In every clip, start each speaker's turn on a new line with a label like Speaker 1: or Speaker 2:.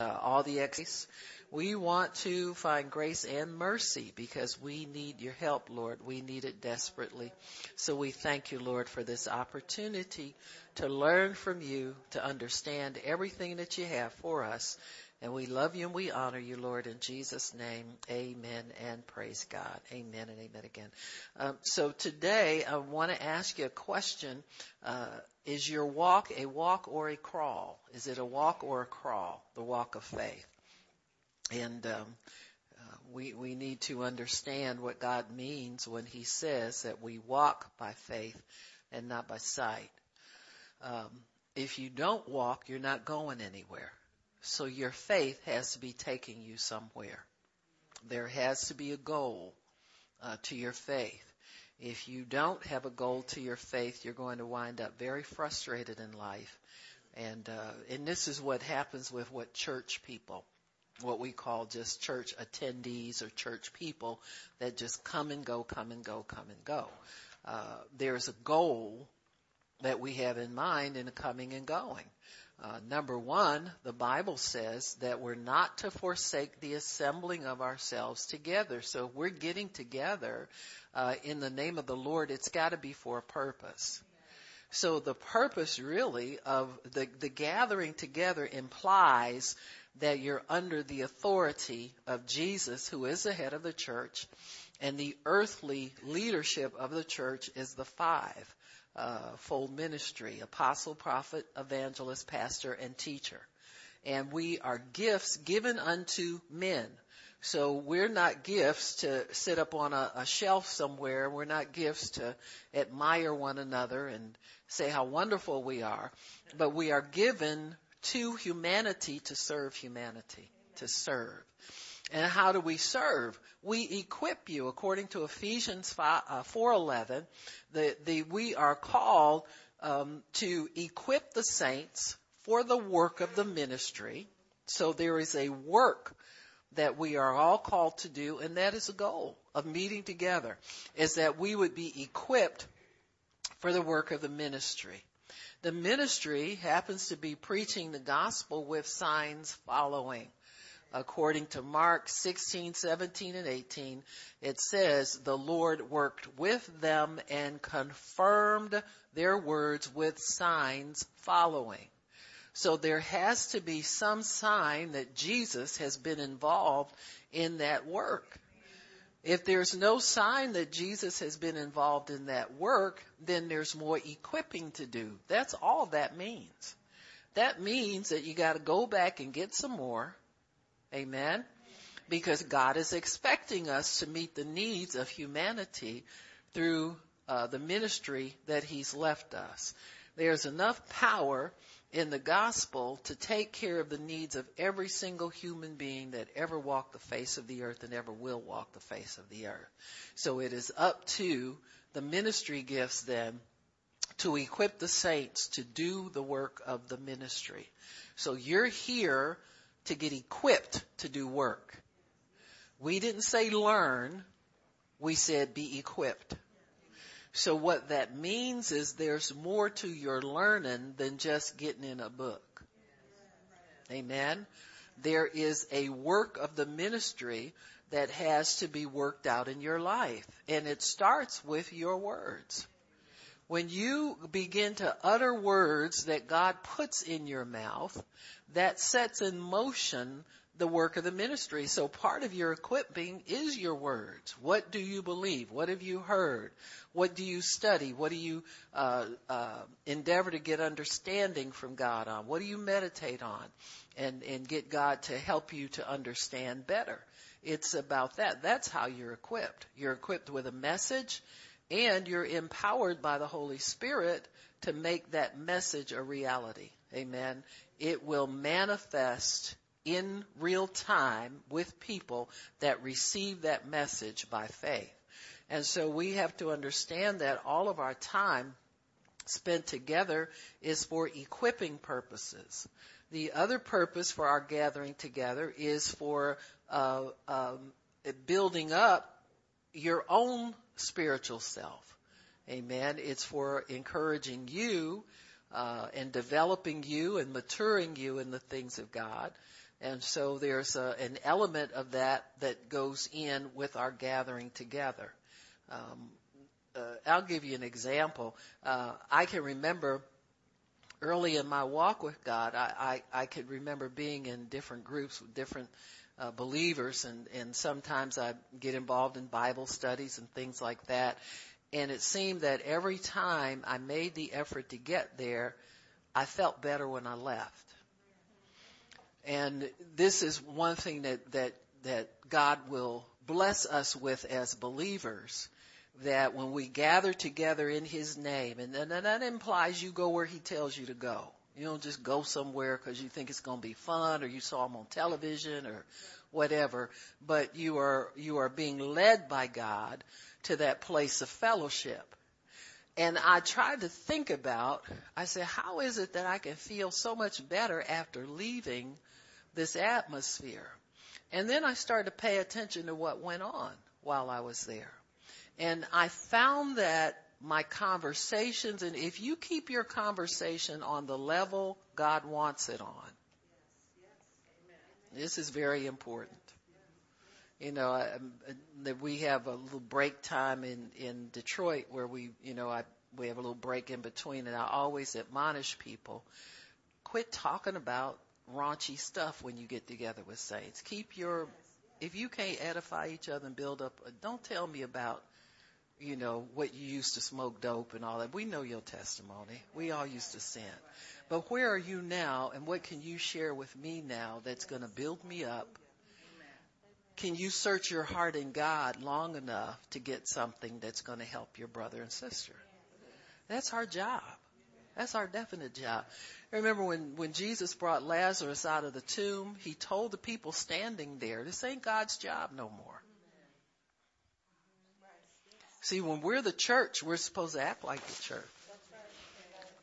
Speaker 1: uh, all the exes. We want to find grace and mercy because we need your help, Lord. We need it desperately. So we thank you, Lord, for this opportunity to learn from you, to understand everything that you have for us. And we love you and we honor you, Lord, in Jesus' name. Amen and praise God. Amen and amen again. Um, so today I want to ask you a question. Uh, is your walk a walk or a crawl? Is it a walk or a crawl? The walk of faith. And um, uh, we we need to understand what God means when He says that we walk by faith and not by sight. Um, if you don't walk, you're not going anywhere. So your faith has to be taking you somewhere. There has to be a goal uh, to your faith. If you don't have a goal to your faith, you're going to wind up very frustrated in life. And uh, and this is what happens with what church people what we call just church attendees or church people that just come and go, come and go, come and go. Uh, there's a goal that we have in mind in coming and going. Uh, number one, the Bible says that we're not to forsake the assembling of ourselves together. So if we're getting together uh, in the name of the Lord, it's got to be for a purpose. So the purpose really of the, the gathering together implies that you're under the authority of Jesus, who is the head of the church, and the earthly leadership of the church is the five uh, fold ministry apostle, prophet, evangelist, pastor, and teacher. And we are gifts given unto men. So we're not gifts to sit up on a, a shelf somewhere. We're not gifts to admire one another and say how wonderful we are. But we are given to humanity to serve humanity, to serve. And how do we serve? We equip you according to Ephesians 5, uh, 4:11. The, the, we are called um, to equip the saints for the work of the ministry. So there is a work that we are all called to do, and that is a goal of meeting together, is that we would be equipped for the work of the ministry. The ministry happens to be preaching the gospel with signs following. According to Mark 16, 17, and 18, it says, the Lord worked with them and confirmed their words with signs following. So there has to be some sign that Jesus has been involved in that work. If there's no sign that Jesus has been involved in that work, then there's more equipping to do. That's all that means. That means that you gotta go back and get some more. Amen? Because God is expecting us to meet the needs of humanity through uh, the ministry that He's left us. There's enough power in the gospel to take care of the needs of every single human being that ever walked the face of the earth and ever will walk the face of the earth. So it is up to the ministry gifts then to equip the saints to do the work of the ministry. So you're here to get equipped to do work. We didn't say learn, we said be equipped. So what that means is there's more to your learning than just getting in a book. Amen. There is a work of the ministry that has to be worked out in your life. And it starts with your words. When you begin to utter words that God puts in your mouth, that sets in motion the work of the ministry. So part of your equipping is your words. What do you believe? What have you heard? What do you study? What do you uh, uh, endeavor to get understanding from God on? What do you meditate on, and and get God to help you to understand better? It's about that. That's how you're equipped. You're equipped with a message, and you're empowered by the Holy Spirit to make that message a reality. Amen. It will manifest in real time with people that receive that message by faith. And so we have to understand that all of our time spent together is for equipping purposes. The other purpose for our gathering together is for uh, um, building up your own spiritual self. Amen. It's for encouraging you uh, and developing you and maturing you in the things of God. And so there's a, an element of that that goes in with our gathering together. Um, uh, I'll give you an example. Uh, I can remember early in my walk with God, I, I, I could remember being in different groups with different uh, believers, and, and sometimes I get involved in Bible studies and things like that. And it seemed that every time I made the effort to get there, I felt better when I left. And this is one thing that, that, that God will bless us with as believers that when we gather together in His name, and, and that implies you go where He tells you to go. You don't just go somewhere because you think it's going to be fun or you saw him on television or whatever, but you are, you are being led by God to that place of fellowship. And I tried to think about, I said, how is it that I can feel so much better after leaving this atmosphere? And then I started to pay attention to what went on while I was there. And I found that my conversations, and if you keep your conversation on the level God wants it on, this is very important. You know, I, um, that we have a little break time in in Detroit where we, you know, I we have a little break in between, and I always admonish people: quit talking about raunchy stuff when you get together with saints. Keep your if you can't edify each other and build up, don't tell me about you know, what you used to smoke dope and all that. We know your testimony. We all used to sin. But where are you now and what can you share with me now that's going to build me up? Can you search your heart in God long enough to get something that's going to help your brother and sister? That's our job. That's our definite job. Remember when, when Jesus brought Lazarus out of the tomb, he told the people standing there, this ain't God's job no more. See, when we're the church, we're supposed to act like the church.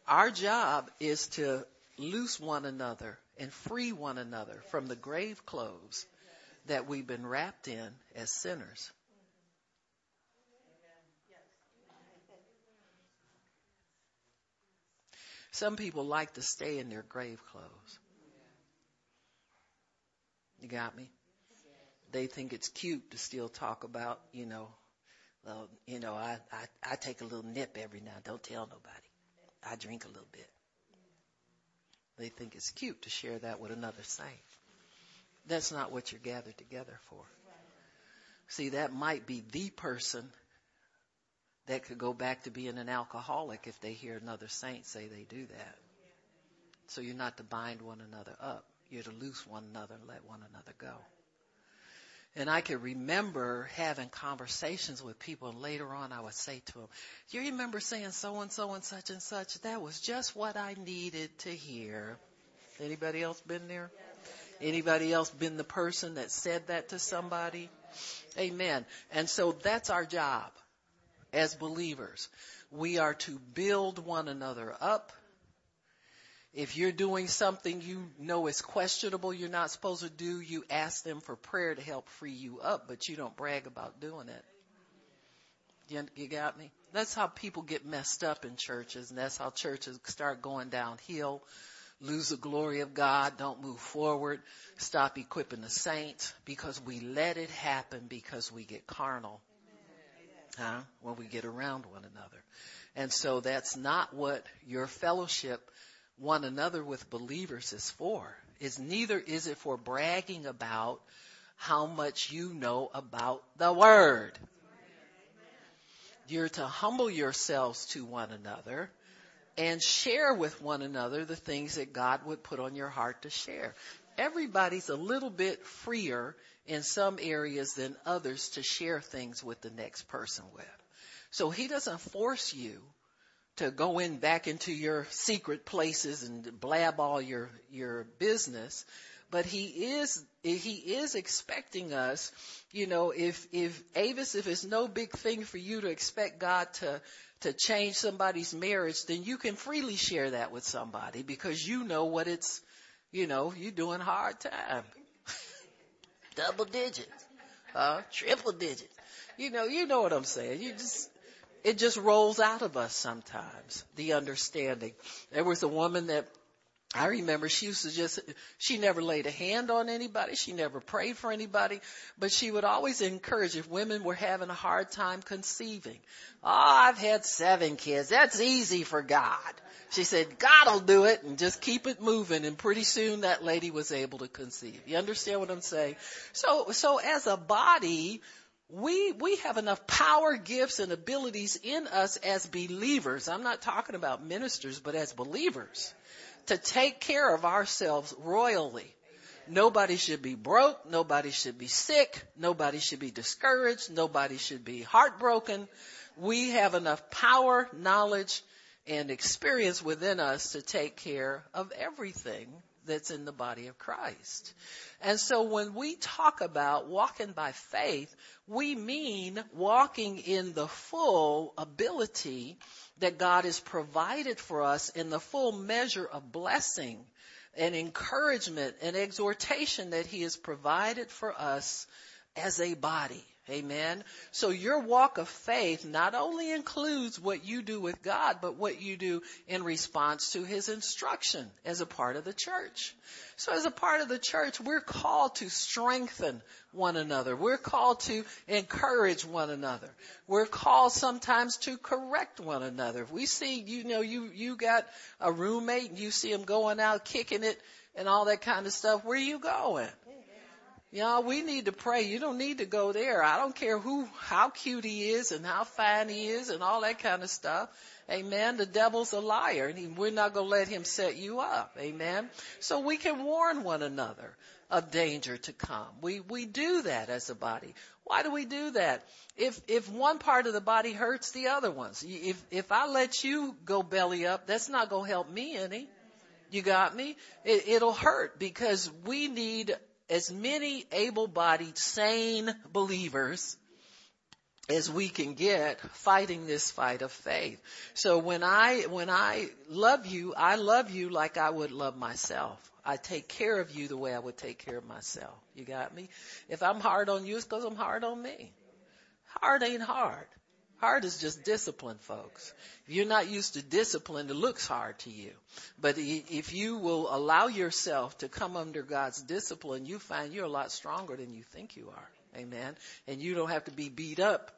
Speaker 1: Our job is to loose one another and free one another from the grave clothes that we've been wrapped in as sinners. Some people like to stay in their grave clothes. You got me? They think it's cute to still talk about, you know, well, you know, I, I, I take a little nip every now. Don't tell nobody. I drink a little bit. They think it's cute to share that with another saint. That's not what you're gathered together for. See, that might be the person that could go back to being an alcoholic if they hear another saint say they do that. So you're not to bind one another up. You're to loose one another and let one another go. And I can remember having conversations with people and later on I would say to them, you remember saying so and so and such and such? That was just what I needed to hear. Anybody else been there? Anybody else been the person that said that to somebody? Amen. And so that's our job as believers. We are to build one another up if you're doing something you know is questionable, you're not supposed to do, you ask them for prayer to help free you up, but you don't brag about doing it. You, you got me? That's how people get messed up in churches, and that's how churches start going downhill, lose the glory of God, don't move forward, stop equipping the saints, because we let it happen because we get carnal. Huh? When we get around one another. And so that's not what your fellowship one another with believers is for. Is neither is it for bragging about how much you know about the word. You're to humble yourselves to one another and share with one another the things that God would put on your heart to share. Everybody's a little bit freer in some areas than others to share things with the next person with. So he doesn't force you to go in back into your secret places and blab all your your business but he is he is expecting us you know if if avis if it's no big thing for you to expect god to to change somebody's marriage then you can freely share that with somebody because you know what it's you know you're doing hard time. Double digits uh triple digits you know you know what i'm saying. You just it just rolls out of us sometimes, the understanding. There was a woman that I remember she used to just, she never laid a hand on anybody. She never prayed for anybody, but she would always encourage if women were having a hard time conceiving. Oh, I've had seven kids. That's easy for God. She said, God will do it and just keep it moving. And pretty soon that lady was able to conceive. You understand what I'm saying? So, so as a body, we, we have enough power, gifts, and abilities in us as believers. I'm not talking about ministers, but as believers to take care of ourselves royally. Nobody should be broke. Nobody should be sick. Nobody should be discouraged. Nobody should be heartbroken. We have enough power, knowledge, and experience within us to take care of everything that's in the body of Christ. And so when we talk about walking by faith, we mean walking in the full ability that God has provided for us in the full measure of blessing and encouragement and exhortation that He has provided for us as a body. Amen. So your walk of faith not only includes what you do with God, but what you do in response to His instruction as a part of the church. So as a part of the church, we're called to strengthen one another. We're called to encourage one another. We're called sometimes to correct one another. If we see, you know, you, you got a roommate and you see him going out kicking it and all that kind of stuff, where are you going? Y'all, we need to pray. You don't need to go there. I don't care who, how cute he is and how fine he is and all that kind of stuff. Amen. The devil's a liar and he, we're not going to let him set you up. Amen. So we can warn one another of danger to come. We, we do that as a body. Why do we do that? If, if one part of the body hurts the other ones, if, if I let you go belly up, that's not going to help me any. You got me? It, it'll hurt because we need as many able-bodied, sane believers as we can get fighting this fight of faith. So when I, when I love you, I love you like I would love myself. I take care of you the way I would take care of myself. You got me? If I'm hard on you, it's because I'm hard on me. Hard ain't hard. Hard is just discipline, folks. If you're not used to discipline, it looks hard to you. But if you will allow yourself to come under God's discipline, you find you're a lot stronger than you think you are. Amen. And you don't have to be beat up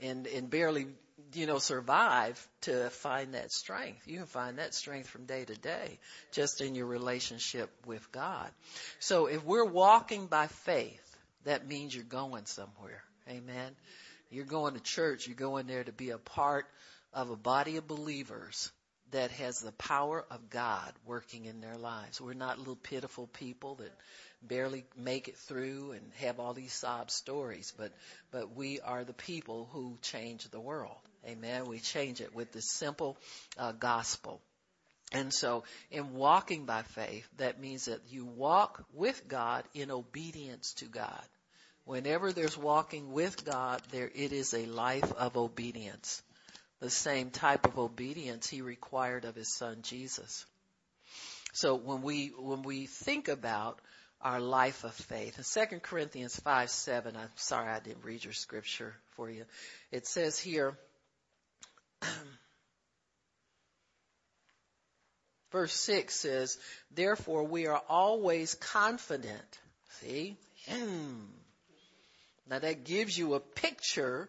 Speaker 1: and, and barely, you know, survive to find that strength. You can find that strength from day to day just in your relationship with God. So if we're walking by faith, that means you're going somewhere. Amen. You're going to church. You're going there to be a part of a body of believers that has the power of God working in their lives. We're not little pitiful people that barely make it through and have all these sob stories, but, but we are the people who change the world. Amen. We change it with the simple uh, gospel. And so in walking by faith, that means that you walk with God in obedience to God. Whenever there's walking with God, there it is a life of obedience. The same type of obedience he required of his son Jesus. So when we when we think about our life of faith. In 2 Corinthians 5, 7, I'm sorry I didn't read your scripture for you. It says here, verse 6 says, Therefore we are always confident. See? Now that gives you a picture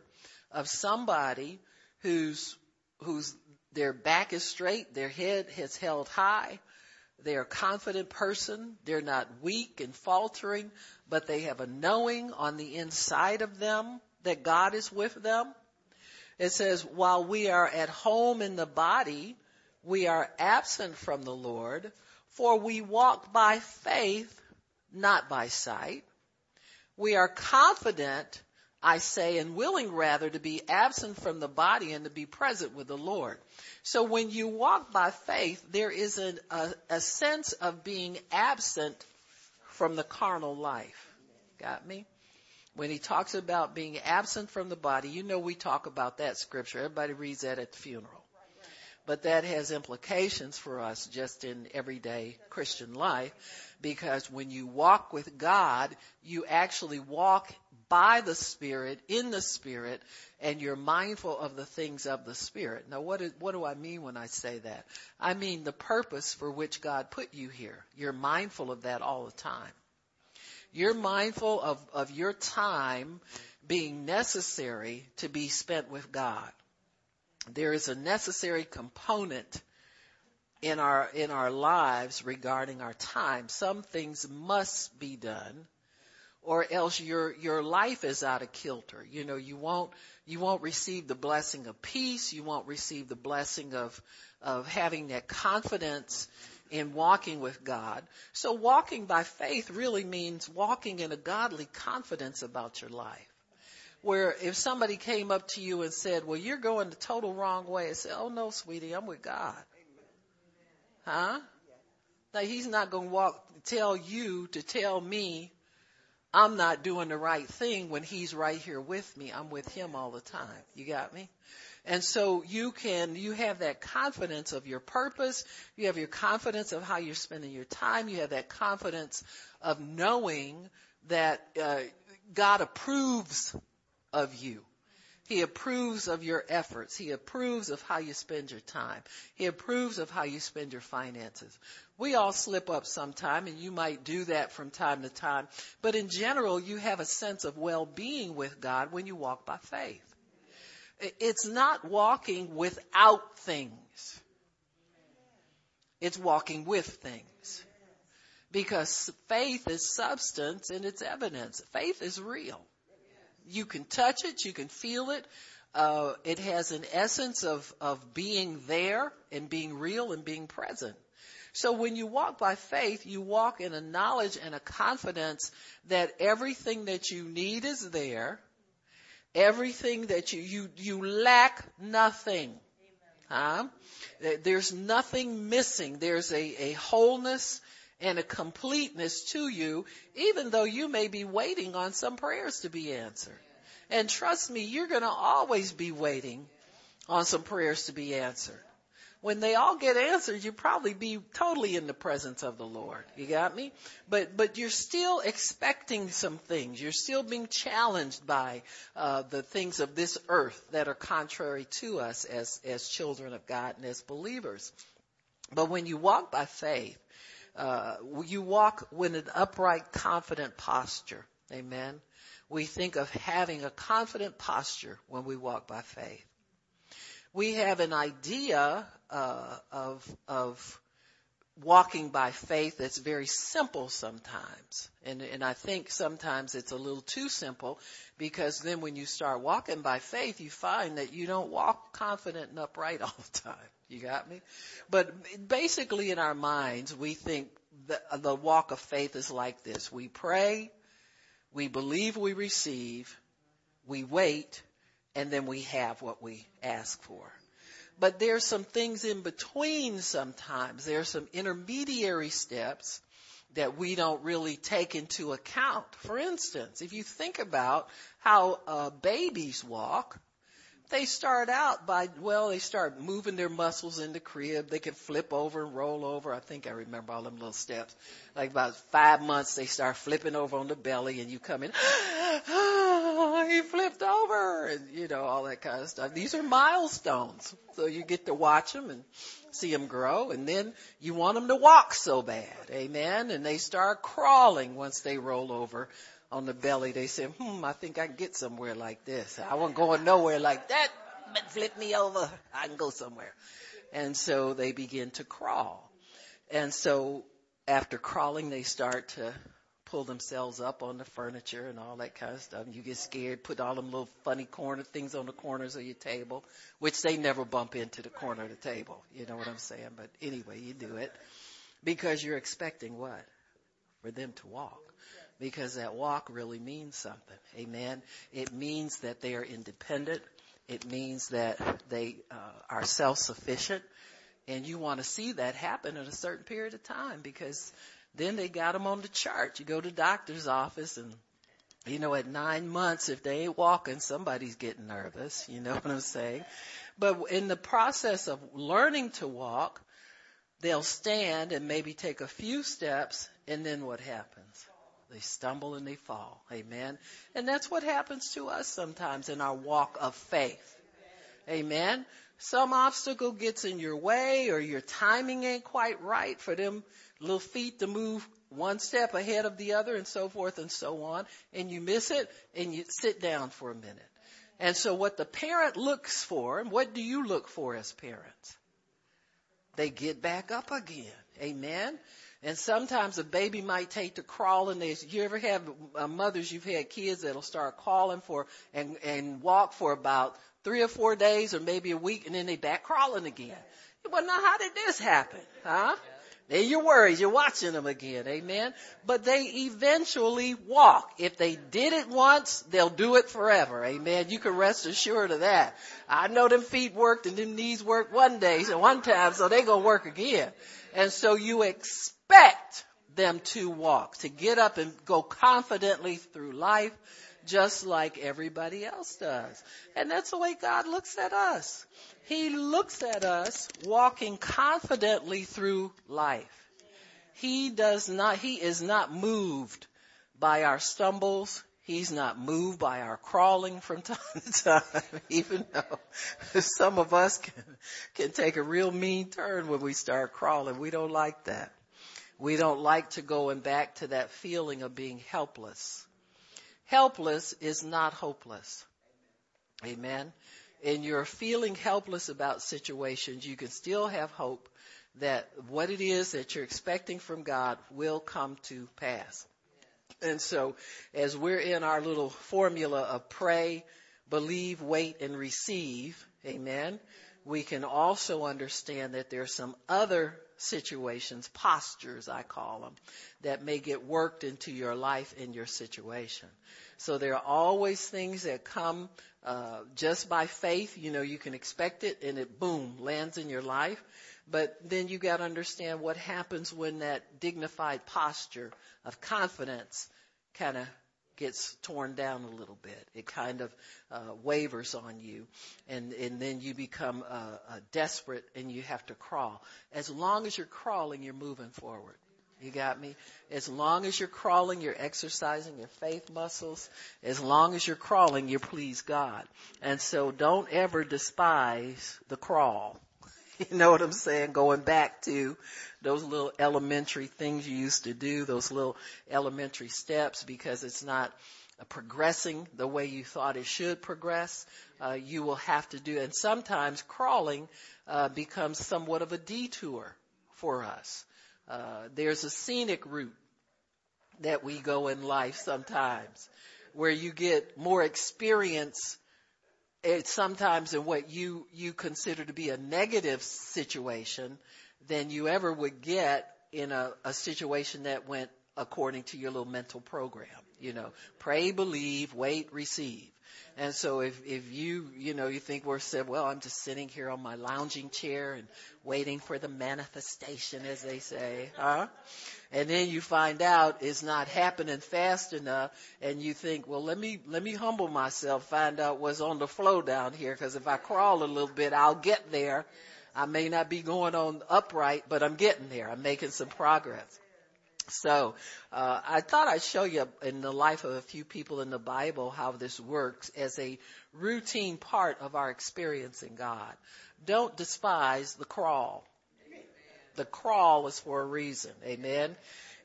Speaker 1: of somebody who's, who's, their back is straight, their head is held high, they're a confident person, they're not weak and faltering, but they have a knowing on the inside of them that God is with them. It says, while we are at home in the body, we are absent from the Lord, for we walk by faith, not by sight. We are confident, I say, and willing rather to be absent from the body and to be present with the Lord. So when you walk by faith, there is a, a, a sense of being absent from the carnal life. Got me? When he talks about being absent from the body, you know we talk about that scripture. Everybody reads that at the funeral. But that has implications for us just in everyday Christian life because when you walk with God, you actually walk by the Spirit, in the Spirit, and you're mindful of the things of the Spirit. Now, what, is, what do I mean when I say that? I mean the purpose for which God put you here. You're mindful of that all the time. You're mindful of, of your time being necessary to be spent with God. There is a necessary component in our in our lives regarding our time. Some things must be done or else your your life is out of kilter. You know, you won't you won't receive the blessing of peace, you won't receive the blessing of of having that confidence in walking with God. So walking by faith really means walking in a godly confidence about your life. Where if somebody came up to you and said, well, you're going the total wrong way, I say, oh no, sweetie, I'm with God. Huh? Now he's not going to walk, tell you to tell me I'm not doing the right thing when he's right here with me. I'm with him all the time. You got me? And so you can, you have that confidence of your purpose. You have your confidence of how you're spending your time. You have that confidence of knowing that uh, God approves of you. He approves of your efforts. He approves of how you spend your time. He approves of how you spend your finances. We all slip up sometime and you might do that from time to time. But in general, you have a sense of well-being with God when you walk by faith. It's not walking without things. It's walking with things. Because faith is substance and it's evidence. Faith is real you can touch it, you can feel it. Uh, it has an essence of, of being there and being real and being present. So when you walk by faith, you walk in a knowledge and a confidence that everything that you need is there. Everything that you, you, you lack nothing. Huh? There's nothing missing. There's a, a wholeness and a completeness to you, even though you may be waiting on some prayers to be answered. And trust me, you're going to always be waiting on some prayers to be answered. When they all get answered, you probably be totally in the presence of the Lord. You got me? But but you're still expecting some things. You're still being challenged by uh, the things of this earth that are contrary to us as as children of God and as believers. But when you walk by faith, uh, you walk with an upright, confident posture. Amen. We think of having a confident posture when we walk by faith. We have an idea uh, of of walking by faith that's very simple sometimes. And, and I think sometimes it's a little too simple because then when you start walking by faith, you find that you don't walk confident and upright all the time. You got me? But basically in our minds, we think the, the walk of faith is like this. We pray, we believe we receive, we wait, and then we have what we ask for. But there's some things in between sometimes. There are some intermediary steps that we don't really take into account. For instance, if you think about how uh, babies walk, they start out by, well, they start moving their muscles in the crib. They can flip over and roll over. I think I remember all them little steps. Like about five months, they start flipping over on the belly and you come in, ah, he flipped over and you know, all that kind of stuff. These are milestones. So you get to watch them and see them grow and then you want them to walk so bad. Amen. And they start crawling once they roll over on the belly, they said, hmm, I think I can get somewhere like this. I wasn't going nowhere like that, but flip me over. I can go somewhere. And so they begin to crawl. And so after crawling, they start to pull themselves up on the furniture and all that kind of stuff. And you get scared, put all them little funny corner things on the corners of your table, which they never bump into the corner of the table. You know what I'm saying? But anyway, you do it because you're expecting what? For them to walk because that walk really means something. Amen. It means that they are independent. It means that they uh, are self-sufficient. And you want to see that happen in a certain period of time because then they got them on the chart. You go to doctor's office and you know, at nine months, if they ain't walking, somebody's getting nervous. You know what I'm saying? But in the process of learning to walk, they'll stand and maybe take a few steps and then what happens? They stumble and they fall. Amen. And that's what happens to us sometimes in our walk of faith. Amen. Some obstacle gets in your way or your timing ain't quite right for them little feet to move one step ahead of the other and so forth and so on. And you miss it and you sit down for a minute. And so what the parent looks for, and what do you look for as parents? They get back up again. Amen. And sometimes a baby might take to crawling. There's, you ever have uh, mothers, you've had kids that'll start crawling for and, and walk for about three or four days or maybe a week and then they back crawling again. Well, now how did this happen? Huh? Then you're worried. You're watching them again. Amen. But they eventually walk. If they did it once, they'll do it forever. Amen. You can rest assured of that. I know them feet worked and them knees worked one day, so one time, so they gonna work again. And so you expect them to walk, to get up and go confidently through life just like everybody else does. And that's the way God looks at us. He looks at us walking confidently through life. He does not, he is not moved by our stumbles. He's not moved by our crawling from time to time, even though some of us can, can take a real mean turn when we start crawling. We don't like that. We don't like to go and back to that feeling of being helpless. Helpless is not hopeless. Amen. And you're feeling helpless about situations, you can still have hope that what it is that you're expecting from God will come to pass. And so as we're in our little formula of pray, believe, wait, and receive, amen, we can also understand that there are some other situations, postures I call them, that may get worked into your life and your situation. So there are always things that come uh, just by faith. You know, you can expect it and it boom lands in your life. But then you got to understand what happens when that dignified posture of confidence kind of gets torn down a little bit. It kind of uh, wavers on you, and and then you become uh, uh, desperate and you have to crawl. As long as you're crawling, you're moving forward. You got me? As long as you're crawling, you're exercising your faith muscles. As long as you're crawling, you please God. And so don't ever despise the crawl. You know what I'm saying? Going back to those little elementary things you used to do, those little elementary steps, because it's not progressing the way you thought it should progress. Uh, you will have to do, and sometimes crawling uh, becomes somewhat of a detour for us. Uh, there's a scenic route that we go in life sometimes where you get more experience it's sometimes in what you you consider to be a negative situation than you ever would get in a, a situation that went according to your little mental program. You know, pray, believe, wait, receive. And so if, if you, you know, you think we're said, well, I'm just sitting here on my lounging chair and waiting for the manifestation, as they say, huh? And then you find out it's not happening fast enough and you think, well, let me, let me humble myself, find out what's on the flow down here, because if I crawl a little bit, I'll get there. I may not be going on upright, but I'm getting there. I'm making some progress. So uh, I thought I'd show you in the life of a few people in the Bible how this works as a routine part of our experience in God. Don't despise the crawl. The crawl is for a reason. Amen.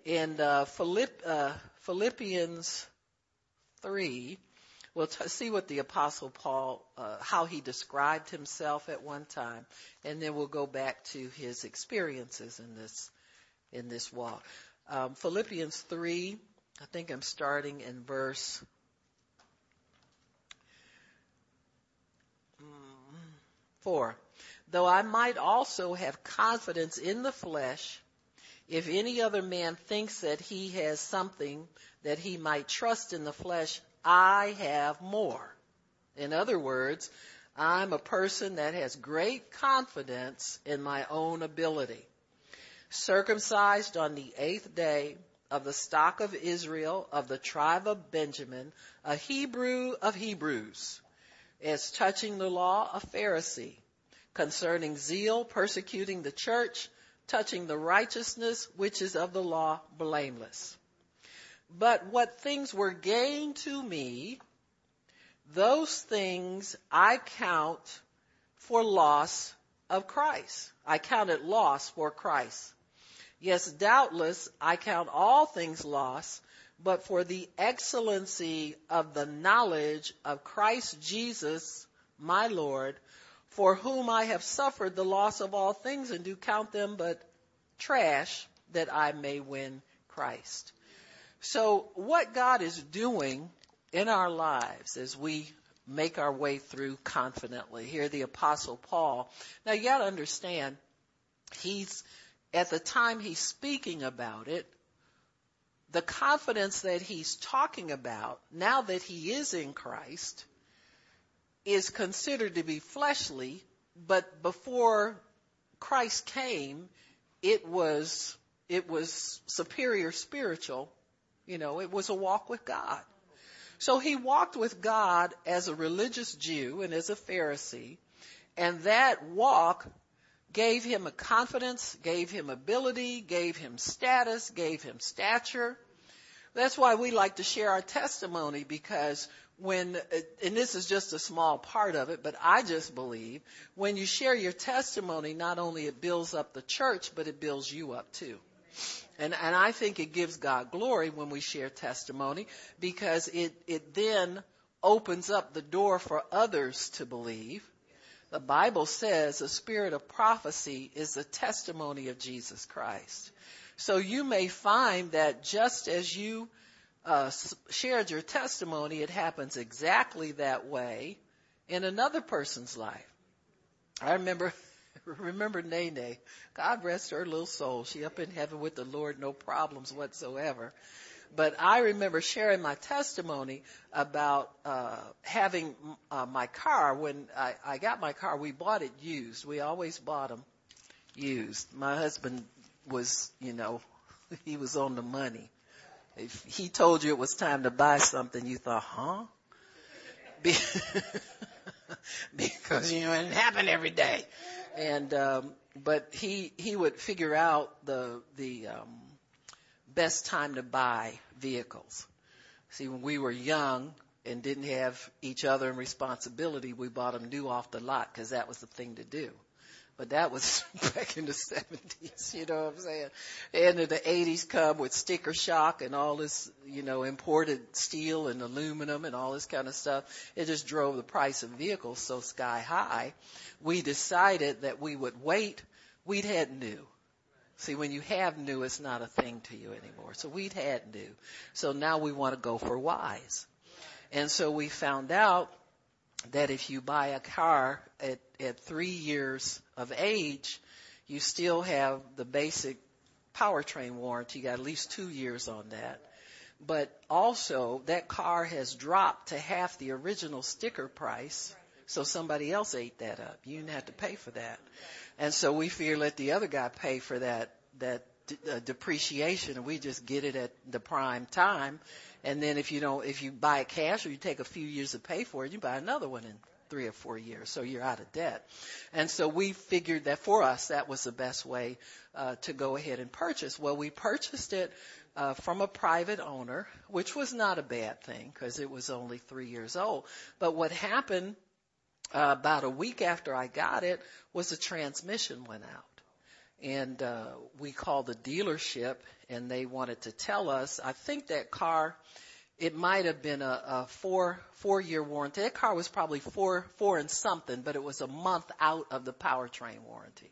Speaker 1: In uh, Philipp, uh, Philippians 3, we'll t- see what the Apostle Paul, uh, how he described himself at one time, and then we'll go back to his experiences in this in this walk. Um, Philippians 3, I think I'm starting in verse mm, 4. Though I might also have confidence in the flesh, if any other man thinks that he has something that he might trust in the flesh, I have more. In other words, I'm a person that has great confidence in my own ability circumcised on the eighth day of the stock of Israel of the tribe of Benjamin, a Hebrew of Hebrews, as touching the law, a Pharisee, concerning zeal, persecuting the church, touching the righteousness which is of the law, blameless. But what things were gained to me, those things I count for loss of Christ. I count it loss for Christ. Yes, doubtless I count all things loss, but for the excellency of the knowledge of Christ Jesus, my Lord, for whom I have suffered the loss of all things and do count them but trash that I may win Christ. So what God is doing in our lives as we make our way through confidently. Here the apostle Paul. Now you gotta understand, he's, at the time he's speaking about it, the confidence that he's talking about, now that he is in Christ, is considered to be fleshly, but before Christ came, it was, it was superior spiritual. You know, it was a walk with God. So he walked with God as a religious Jew and as a Pharisee, and that walk gave him a confidence, gave him ability, gave him status, gave him stature. That's why we like to share our testimony because when, and this is just a small part of it, but I just believe when you share your testimony, not only it builds up the church, but it builds you up too. And, and I think it gives God glory when we share testimony because it, it then opens up the door for others to believe. The Bible says a spirit of prophecy is the testimony of Jesus Christ. So you may find that just as you uh, shared your testimony, it happens exactly that way in another person's life. I remember remember Nene. God rest her little soul. She up in heaven with the Lord, no problems whatsoever. But I remember sharing my testimony about uh, having uh, my car. When I, I got my car, we bought it used. We always bought them used. My husband was, you know, he was on the money. If he told you it was time to buy something, you thought, huh? because you know it didn't happen every day and um, but he he would figure out the the um, best time to buy vehicles. See, when we were young and didn't have each other in responsibility, we bought them new off the lot because that was the thing to do. But that was back in the 70s, you know what I'm saying? And then the 80s come with sticker shock and all this, you know, imported steel and aluminum and all this kind of stuff. It just drove the price of vehicles so sky high. We decided that we would wait. We'd had new. See, when you have new, it's not a thing to you anymore. So we'd had new. So now we want to go for wise. And so we found out that if you buy a car at, at three years of age, you still have the basic powertrain warranty. You got at least two years on that. But also, that car has dropped to half the original sticker price, so somebody else ate that up. You didn't have to pay for that. And so we fear let the other guy pay for that, that uh, depreciation and we just get it at the prime time and then if you don't, if you buy it cash or you take a few years to pay for it, you buy another one in three or four years. So you're out of debt. And so we figured that for us, that was the best way uh, to go ahead and purchase. Well, we purchased it uh, from a private owner, which was not a bad thing because it was only three years old. But what happened uh, about a week after I got it was the transmission went out. And uh, we called the dealership and they wanted to tell us i think that car it might have been a, a four four year warranty. That car was probably four four and something but it was a month out of the powertrain warranty.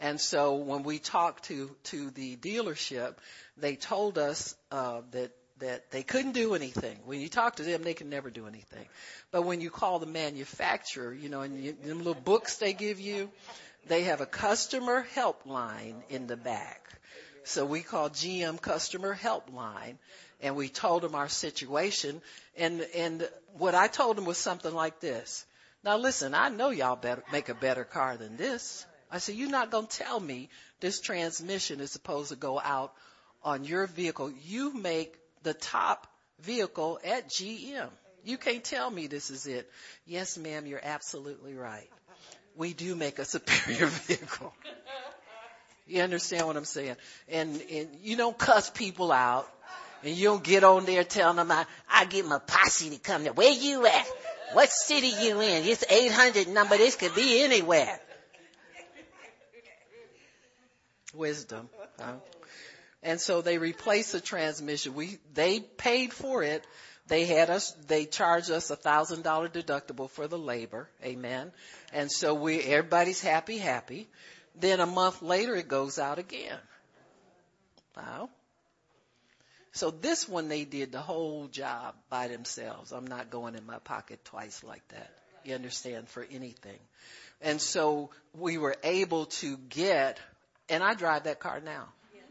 Speaker 1: And so when we talked to to the dealership they told us uh, that that they couldn't do anything. When you talk to them, they can never do anything. But when you call the manufacturer, you know, and you, them little books they give you, they have a customer helpline in the back. So we called GM customer helpline and we told them our situation and, and what I told them was something like this. Now listen, I know y'all better make a better car than this. I said, you're not going to tell me this transmission is supposed to go out on your vehicle. You make the top vehicle at GM. You can't tell me this is it. Yes, ma'am, you're absolutely right we do make a superior vehicle. You understand what I'm saying? And, and you don't cuss people out. And you don't get on there telling them, I, I get my posse to come there. Where you at? What city you in? It's 800 number. This could be anywhere. Wisdom. Huh? And so they replaced the transmission. We, they paid for it. They had us, they charged us a thousand dollar deductible for the labor. Amen. And so we, everybody's happy, happy. Then a month later it goes out again. Wow. So this one they did the whole job by themselves. I'm not going in my pocket twice like that. You understand for anything. And so we were able to get, and I drive that car now.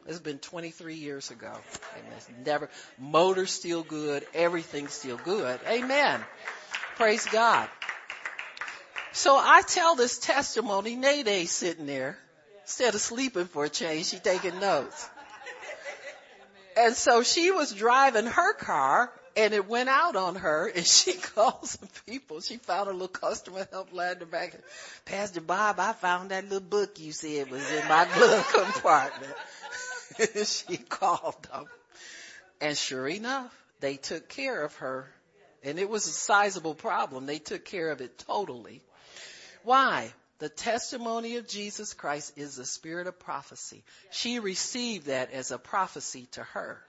Speaker 1: It's been 23 years ago. It's never, motor's still good. Everything's still good. Amen. Praise God. So I tell this testimony, Nade sitting there, instead of sleeping for a change, she taking notes. And so she was driving her car and it went out on her and she called some people. She found a little customer helpline in the back. Pastor Bob, I found that little book you said was in my glove compartment. she called them. And sure enough, they took care of her. And it was a sizable problem. They took care of it totally. Why? The testimony of Jesus Christ is the spirit of prophecy. She received that as a prophecy to her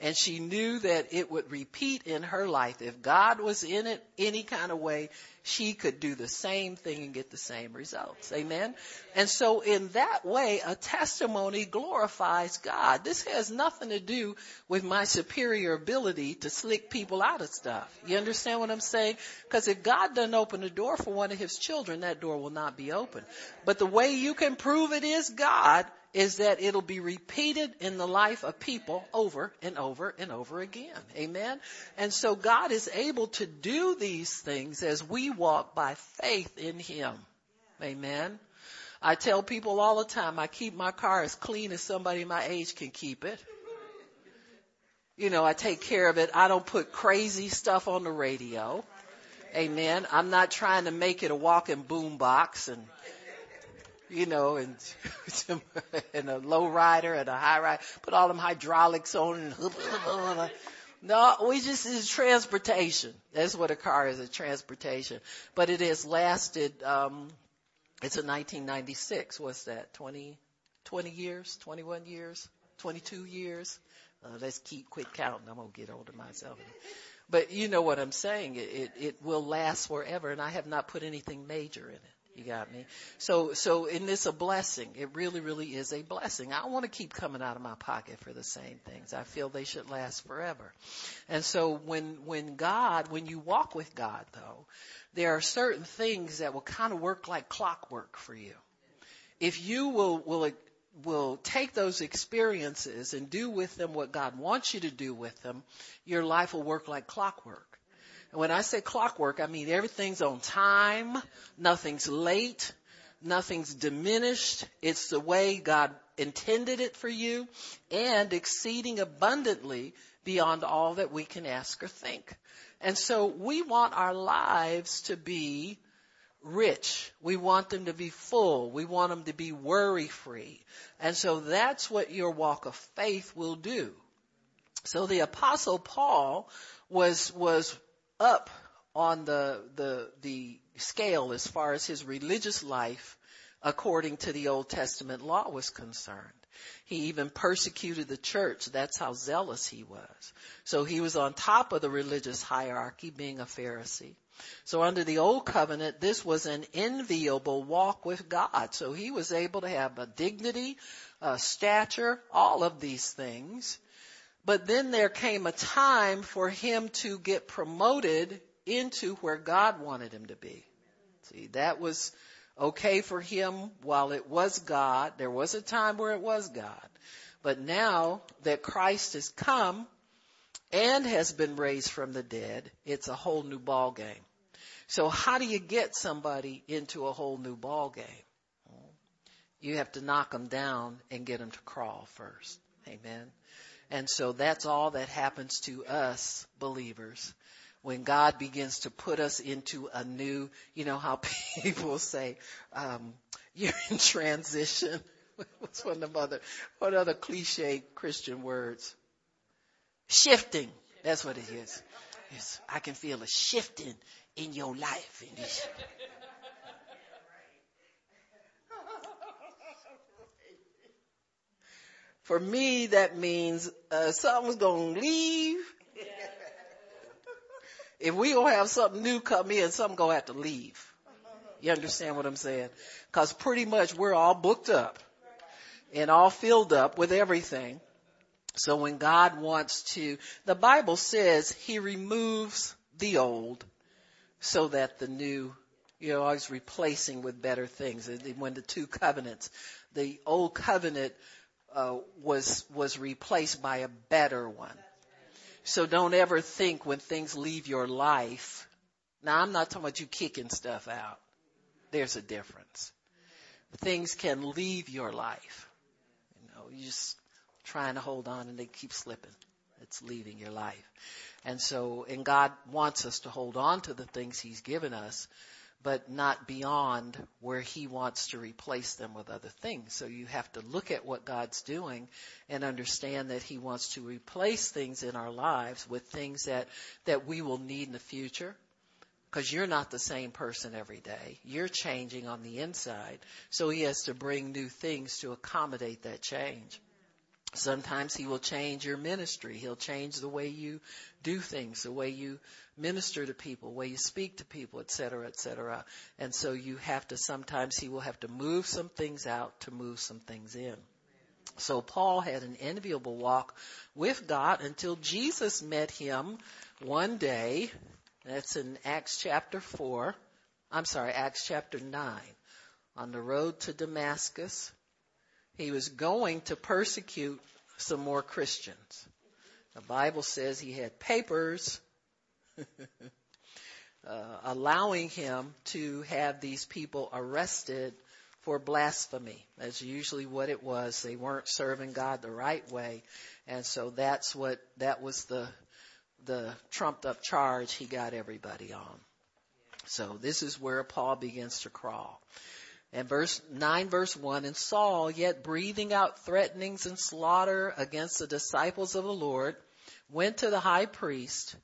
Speaker 1: and she knew that it would repeat in her life. If God was in it any kind of way, she could do the same thing and get the same results. Amen. And so in that way, a testimony glorifies God. This has nothing to do with my superior ability to slick people out of stuff. You understand what I'm saying? Because if God doesn't open the door for one of his children, that door will not be open. But the way you can prove it is God is that it'll be repeated in the life of people over and over and over again. Amen. And so God is able to do these things as we walk by faith in Him. Amen. I tell people all the time, I keep my car as clean as somebody my age can keep it. You know, I take care of it. I don't put crazy stuff on the radio. Amen. I'm not trying to make it a walking boombox and you know, and, and a low rider and a high rider, put all them hydraulics on and no, we just is transportation. That's what a car is, a transportation. But it has lasted um it's a 1996. What's that? 20 20 years, 21 years, 22 years. Uh, let's keep quit counting. I'm gonna get older myself. But you know what I'm saying. It, it it will last forever, and I have not put anything major in it. You got me? So, so in this a blessing. It really, really is a blessing. I want to keep coming out of my pocket for the same things. I feel they should last forever. And so when, when God, when you walk with God though, there are certain things that will kind of work like clockwork for you. If you will, will, will take those experiences and do with them what God wants you to do with them, your life will work like clockwork. And when I say clockwork, I mean everything's on time, nothing's late, nothing's diminished. It's the way God intended it for you and exceeding abundantly beyond all that we can ask or think. And so we want our lives to be rich. We want them to be full. We want them to be worry free. And so that's what your walk of faith will do. So the apostle Paul was, was up on the, the, the scale as far as his religious life according to the Old Testament law was concerned. He even persecuted the church. That's how zealous he was. So he was on top of the religious hierarchy being a Pharisee. So under the old covenant, this was an enviable walk with God. So he was able to have a dignity, a stature, all of these things. But then there came a time for him to get promoted into where God wanted him to be. See, that was okay for him while it was God. There was a time where it was God. But now that Christ has come and has been raised from the dead, it's a whole new ball game. So how do you get somebody into a whole new ball game? You have to knock them down and get them to crawl first. Amen. And so that's all that happens to us believers. When God begins to put us into a new, you know how people say, um, you're in transition. What's one of the other, what other cliche Christian words? Shifting. That's what it is. It's, I can feel a shifting in your life. In this. For me, that means uh, something's going to leave. if we don't have something new come in, something going to have to leave. You understand what I'm saying? Cause pretty much we're all booked up and all filled up with everything. So when God wants to, the Bible says he removes the old so that the new, you know, always replacing with better things. When the two covenants, the old covenant uh, was was replaced by a better one. So don't ever think when things leave your life. Now I'm not talking about you kicking stuff out. There's a difference. Things can leave your life. You know, you just trying to hold on and they keep slipping. It's leaving your life. And so, and God wants us to hold on to the things He's given us, but not beyond where He wants to replace them with other things. So you have to look at what God's doing and understand that He wants to replace things in our lives with things that, that we will need in the future. Because you're not the same person every day. You're changing on the inside. So He has to bring new things to accommodate that change. Sometimes he will change your ministry. He'll change the way you do things, the way you minister to people, the way you speak to people, et cetera, et cetera. And so you have to, sometimes he will have to move some things out to move some things in. So Paul had an enviable walk with God until Jesus met him one day. That's in Acts chapter 4. I'm sorry, Acts chapter 9. On the road to Damascus, he was going to persecute some more Christians. The Bible says he had papers uh, allowing him to have these people arrested for blasphemy. That's usually what it was. They weren't serving God the right way. And so that's what, that was the, the trumped up charge he got everybody on. So this is where Paul begins to crawl. And verse 9 verse 1, and Saul, yet breathing out threatenings and slaughter against the disciples of the Lord, went to the high priest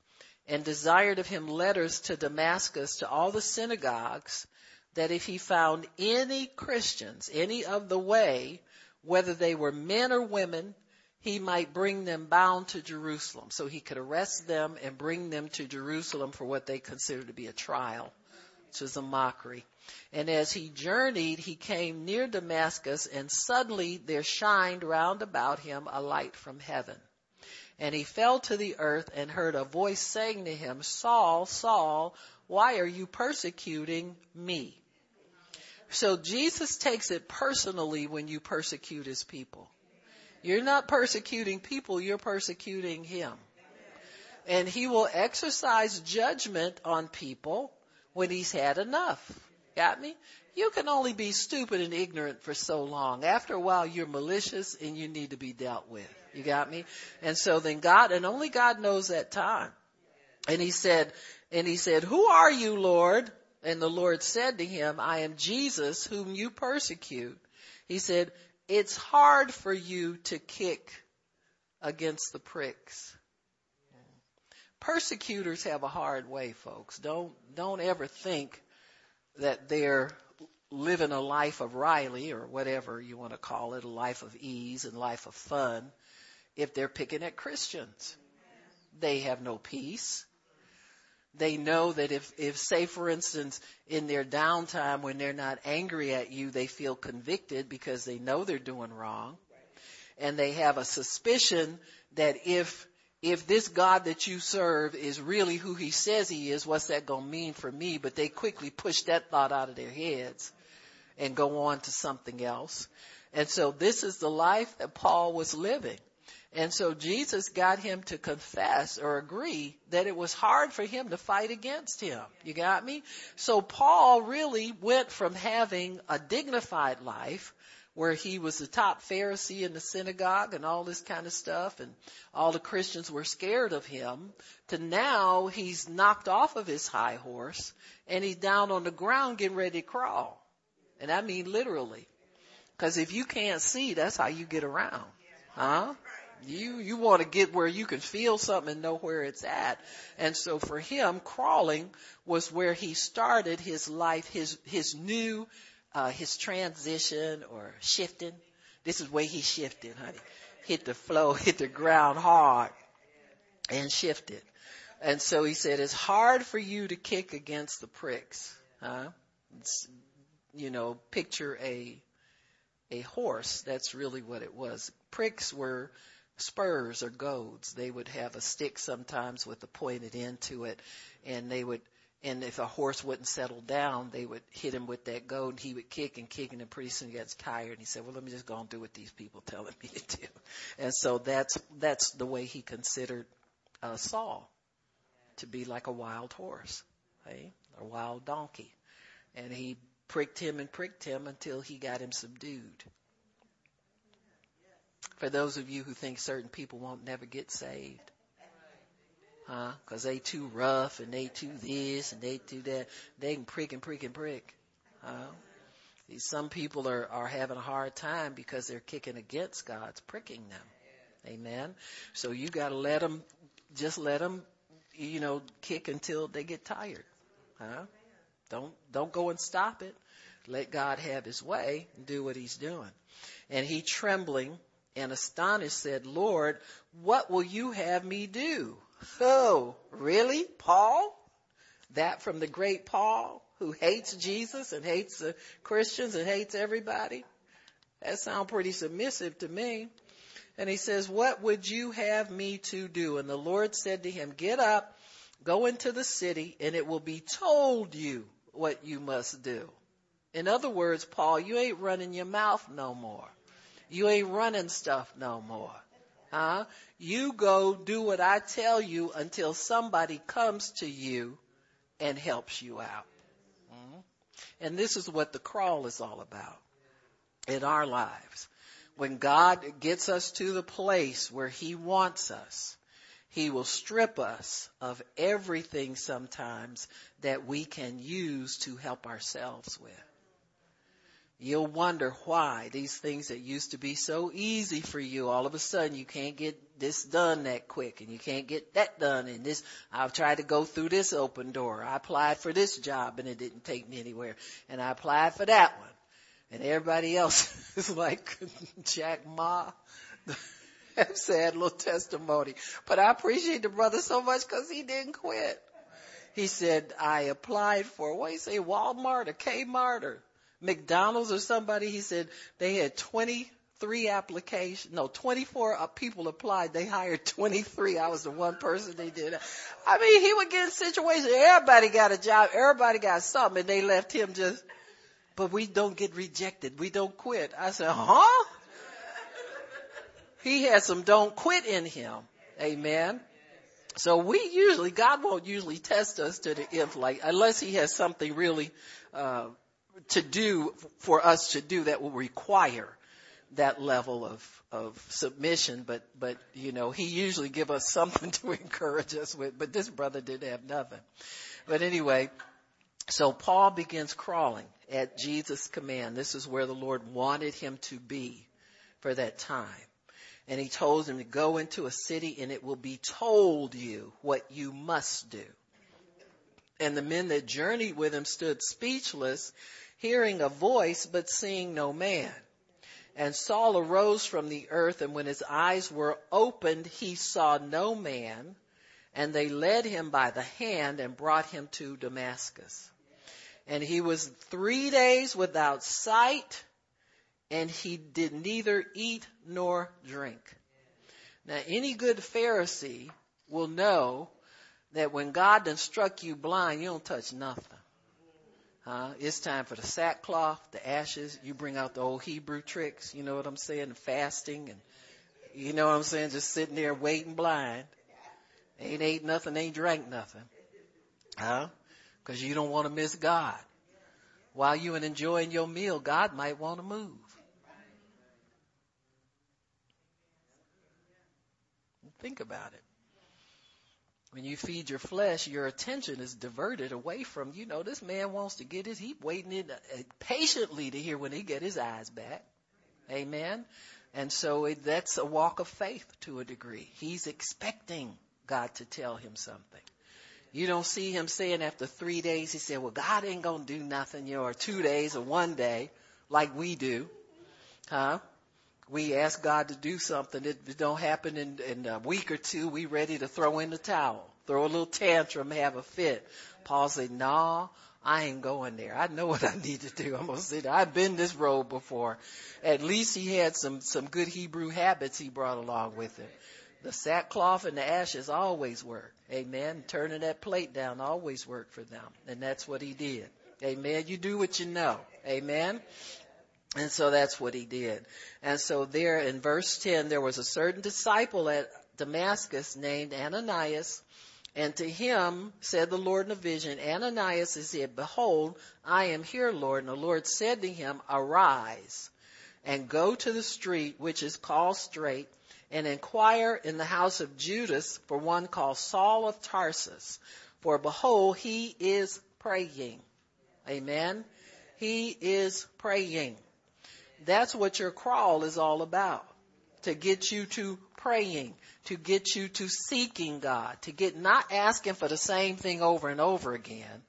Speaker 1: and desired of him letters to Damascus to all the synagogues that if he found any Christians, any of the way, whether they were men or women, he might bring them bound to Jerusalem. So he could arrest them and bring them to Jerusalem for what they considered to be a trial, which is a mockery. And as he journeyed, he came near Damascus and suddenly there shined round about him a light from heaven. And he fell to the earth and heard a voice saying to him, Saul, Saul, why are you persecuting me? So Jesus takes it personally when you persecute his people. You're not persecuting people, you're persecuting him. And he will exercise judgment on people when he's had enough. Got me? You can only be stupid and ignorant for so long. After a while, you're malicious and you need to be dealt with. You got me? And so then God, and only God knows that time. And he said, and he said, who are you, Lord? And the Lord said to him, I am Jesus whom you persecute. He said, it's hard for you to kick against the pricks. Persecutors have a hard way, folks. Don't, don't ever think that they're living a life of Riley or whatever you want to call it, a life of ease and life of fun, if they're picking at Christians. They have no peace. They know that if, if say for instance, in their downtime when they're not angry at you, they feel convicted because they know they're doing wrong. And they have a suspicion that if if this God that you serve is really who he says he is, what's that going to mean for me? But they quickly push that thought out of their heads and go on to something else. And so this is the life that Paul was living. And so Jesus got him to confess or agree that it was hard for him to fight against him. You got me? So Paul really went from having a dignified life where he was the top Pharisee in the synagogue and all this kind of stuff and all the Christians were scared of him to now he's knocked off of his high horse and he's down on the ground getting ready to crawl. And I mean literally. Cause if you can't see, that's how you get around. Huh? You, you want to get where you can feel something and know where it's at. And so for him, crawling was where he started his life, his, his new, uh, his transition or shifting. This is where he shifted, honey. Hit the flow, hit the ground hard and shifted. And so he said, it's hard for you to kick against the pricks, huh? It's, you know, picture a, a horse. That's really what it was. Pricks were spurs or goads. They would have a stick sometimes with a pointed end to it, and they would. And if a horse wouldn't settle down, they would hit him with that goad, and he would kick and kick, and then pretty soon he gets tired. And he said, "Well, let me just go and do what these people telling me to do." And so that's that's the way he considered uh, Saul to be like a wild horse, right? a wild donkey, and he pricked him and pricked him until he got him subdued. For those of you who think certain people won't never get saved, huh? Cause they too rough and they too this and they too that. They can prick and prick and prick. Huh? Some people are, are having a hard time because they're kicking against God's pricking them. Amen. So you gotta let them, just let them, you know, kick until they get tired. Huh? Don't, don't go and stop it. Let God have his way and do what he's doing. And he trembling and astonished said, Lord, what will you have me do? Oh, really? Paul? That from the great Paul who hates Jesus and hates the Christians and hates everybody? That sounds pretty submissive to me. And he says, what would you have me to do? And the Lord said to him, get up, go into the city and it will be told you what you must do. In other words, Paul, you ain't running your mouth no more. You ain't running stuff no more. Huh? You go do what I tell you until somebody comes to you and helps you out. Mm-hmm. And this is what the crawl is all about in our lives. When God gets us to the place where He wants us, He will strip us of everything sometimes that we can use to help ourselves with. You'll wonder why these things that used to be so easy for you, all of a sudden you can't get this done that quick and you can't get that done and this, I've tried to go through this open door. I applied for this job and it didn't take me anywhere and I applied for that one. And everybody else is like Jack Ma. Have sad little testimony. But I appreciate the brother so much because he didn't quit. He said, I applied for, what do you say, Walmart or Kmart or McDonald's or somebody, he said they had 23 applications, no, 24 uh, people applied. They hired 23. I was the one person they did. I mean, he would get in situations, everybody got a job, everybody got something, and they left him just, but we don't get rejected. We don't quit. I said, huh? He had some don't quit in him. Amen. So we usually, God won't usually test us to the if like, unless he has something really, uh, to do for us to do that will require that level of of submission but but you know he usually give us something to encourage us with but this brother didn't have nothing. But anyway so paul begins crawling at jesus command. This is where the lord wanted him to be for that time. And he told him to go into a city and it will be told you what you must do. And the men that journeyed with him stood speechless hearing a voice, but seeing no man. And Saul arose from the earth, and when his eyes were opened, he saw no man. And they led him by the hand and brought him to Damascus. And he was three days without sight, and he did neither eat nor drink. Now, any good Pharisee will know that when God done struck you blind, you don't touch nothing. Uh, it's time for the sackcloth, the ashes. You bring out the old Hebrew tricks. You know what I'm saying? Fasting and you know what I'm saying? Just sitting there waiting blind. Ain't ate nothing, ain't drank nothing. Huh? Cause you don't want to miss God. While you are enjoying your meal, God might want to move. Think about it. When you feed your flesh, your attention is diverted away from, you know, this man wants to get his, he waiting in, uh, patiently to hear when he get his eyes back. Amen. And so it, that's a walk of faith to a degree. He's expecting God to tell him something. You don't see him saying after three days, he said, well, God ain't going to do nothing, you know, or two days or one day like we do. Huh? We ask God to do something. It don't happen in, in a week or two. We ready to throw in the towel, throw a little tantrum, have a fit. Paul said, nah, I ain't going there. I know what I need to do. I'm gonna sit there. I've been this road before. At least he had some, some good Hebrew habits he brought along with him. The sackcloth and the ashes always work. Amen. Turning that plate down always worked for them. And that's what he did. Amen. You do what you know. Amen. And so that's what he did. And so there in verse 10, there was a certain disciple at Damascus named Ananias. And to him said the Lord in a vision, Ananias he said, Behold, I am here, Lord. And the Lord said to him, Arise and go to the street which is called Straight and inquire in the house of Judas for one called Saul of Tarsus. For behold, he is praying. Amen. He is praying. That's what your crawl is all about. To get you to praying, to get you to seeking God, to get not asking for the same thing over and over again.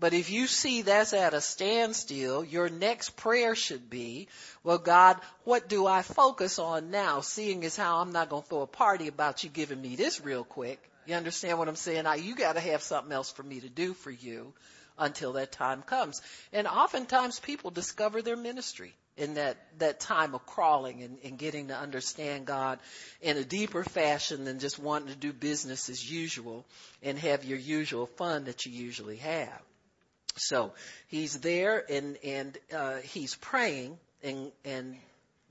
Speaker 1: But if you see that's at a standstill, your next prayer should be, well, God, what do I focus on now? Seeing as how I'm not going to throw a party about you giving me this real quick. You understand what I'm saying? Now, you got to have something else for me to do for you until that time comes. And oftentimes people discover their ministry in that, that time of crawling and, and getting to understand God in a deeper fashion than just wanting to do business as usual and have your usual fun that you usually have. So he's there and, and, uh, he's praying and, and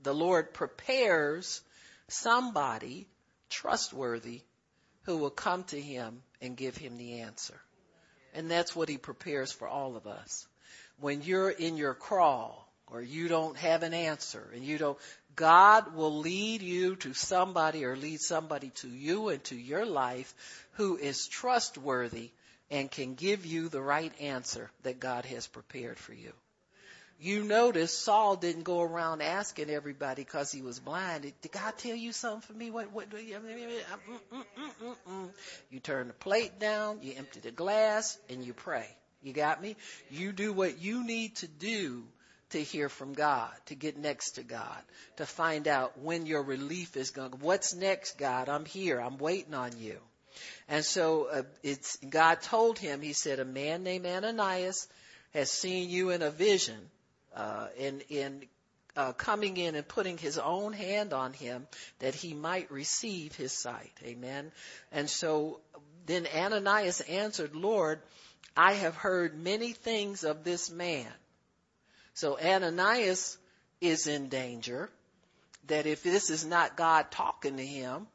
Speaker 1: the Lord prepares somebody trustworthy who will come to him and give him the answer. And that's what he prepares for all of us. When you're in your crawl, or you don't have an answer and you don't, God will lead you to somebody or lead somebody to you and to your life who is trustworthy and can give you the right answer that God has prepared for you. You notice Saul didn't go around asking everybody because he was blind. Did God tell you something for me? What, what, you, mm, mm, you turn the plate down, you empty the glass, and you pray. You got me? You do what you need to do to hear from God, to get next to God, to find out when your relief is going. What's next, God? I'm here. I'm waiting on you. And so uh, it's God told him. He said, a man named Ananias has seen you in a vision, uh, in in uh, coming in and putting his own hand on him that he might receive his sight. Amen. And so then Ananias answered, Lord, I have heard many things of this man so Ananias is in danger that if this is not God talking to him,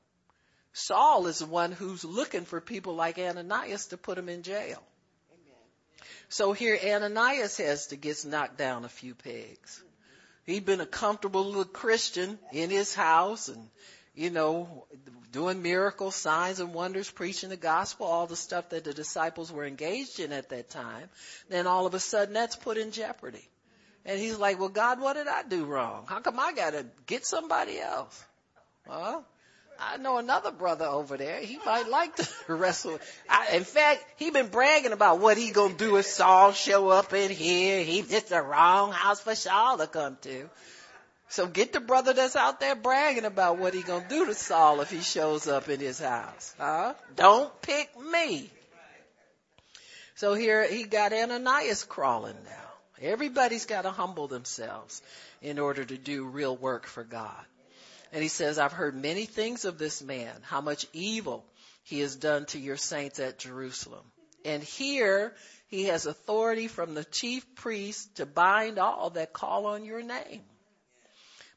Speaker 1: Saul is the one who's looking for people like Ananias to put him in jail. Amen. So here Ananias has to get knocked down a few pegs. He'd been a comfortable little Christian in his house and, you know, doing miracles, signs and wonders, preaching the gospel, all the stuff that the disciples were engaged in at that time. Then all of a sudden that's put in jeopardy. And he's like, well, God, what did I do wrong? How come I gotta get somebody else? Well, I know another brother over there. He might like to wrestle. I, in fact, he been bragging about what he gonna do if Saul show up in here. He it's the wrong house for Saul to come to. So get the brother that's out there bragging about what he gonna do to Saul if he shows up in his house. Huh? Don't pick me. So here he got Ananias crawling now. Everybody's got to humble themselves in order to do real work for God. And he says, I've heard many things of this man, how much evil he has done to your saints at Jerusalem. And here he has authority from the chief priest to bind all that call on your name.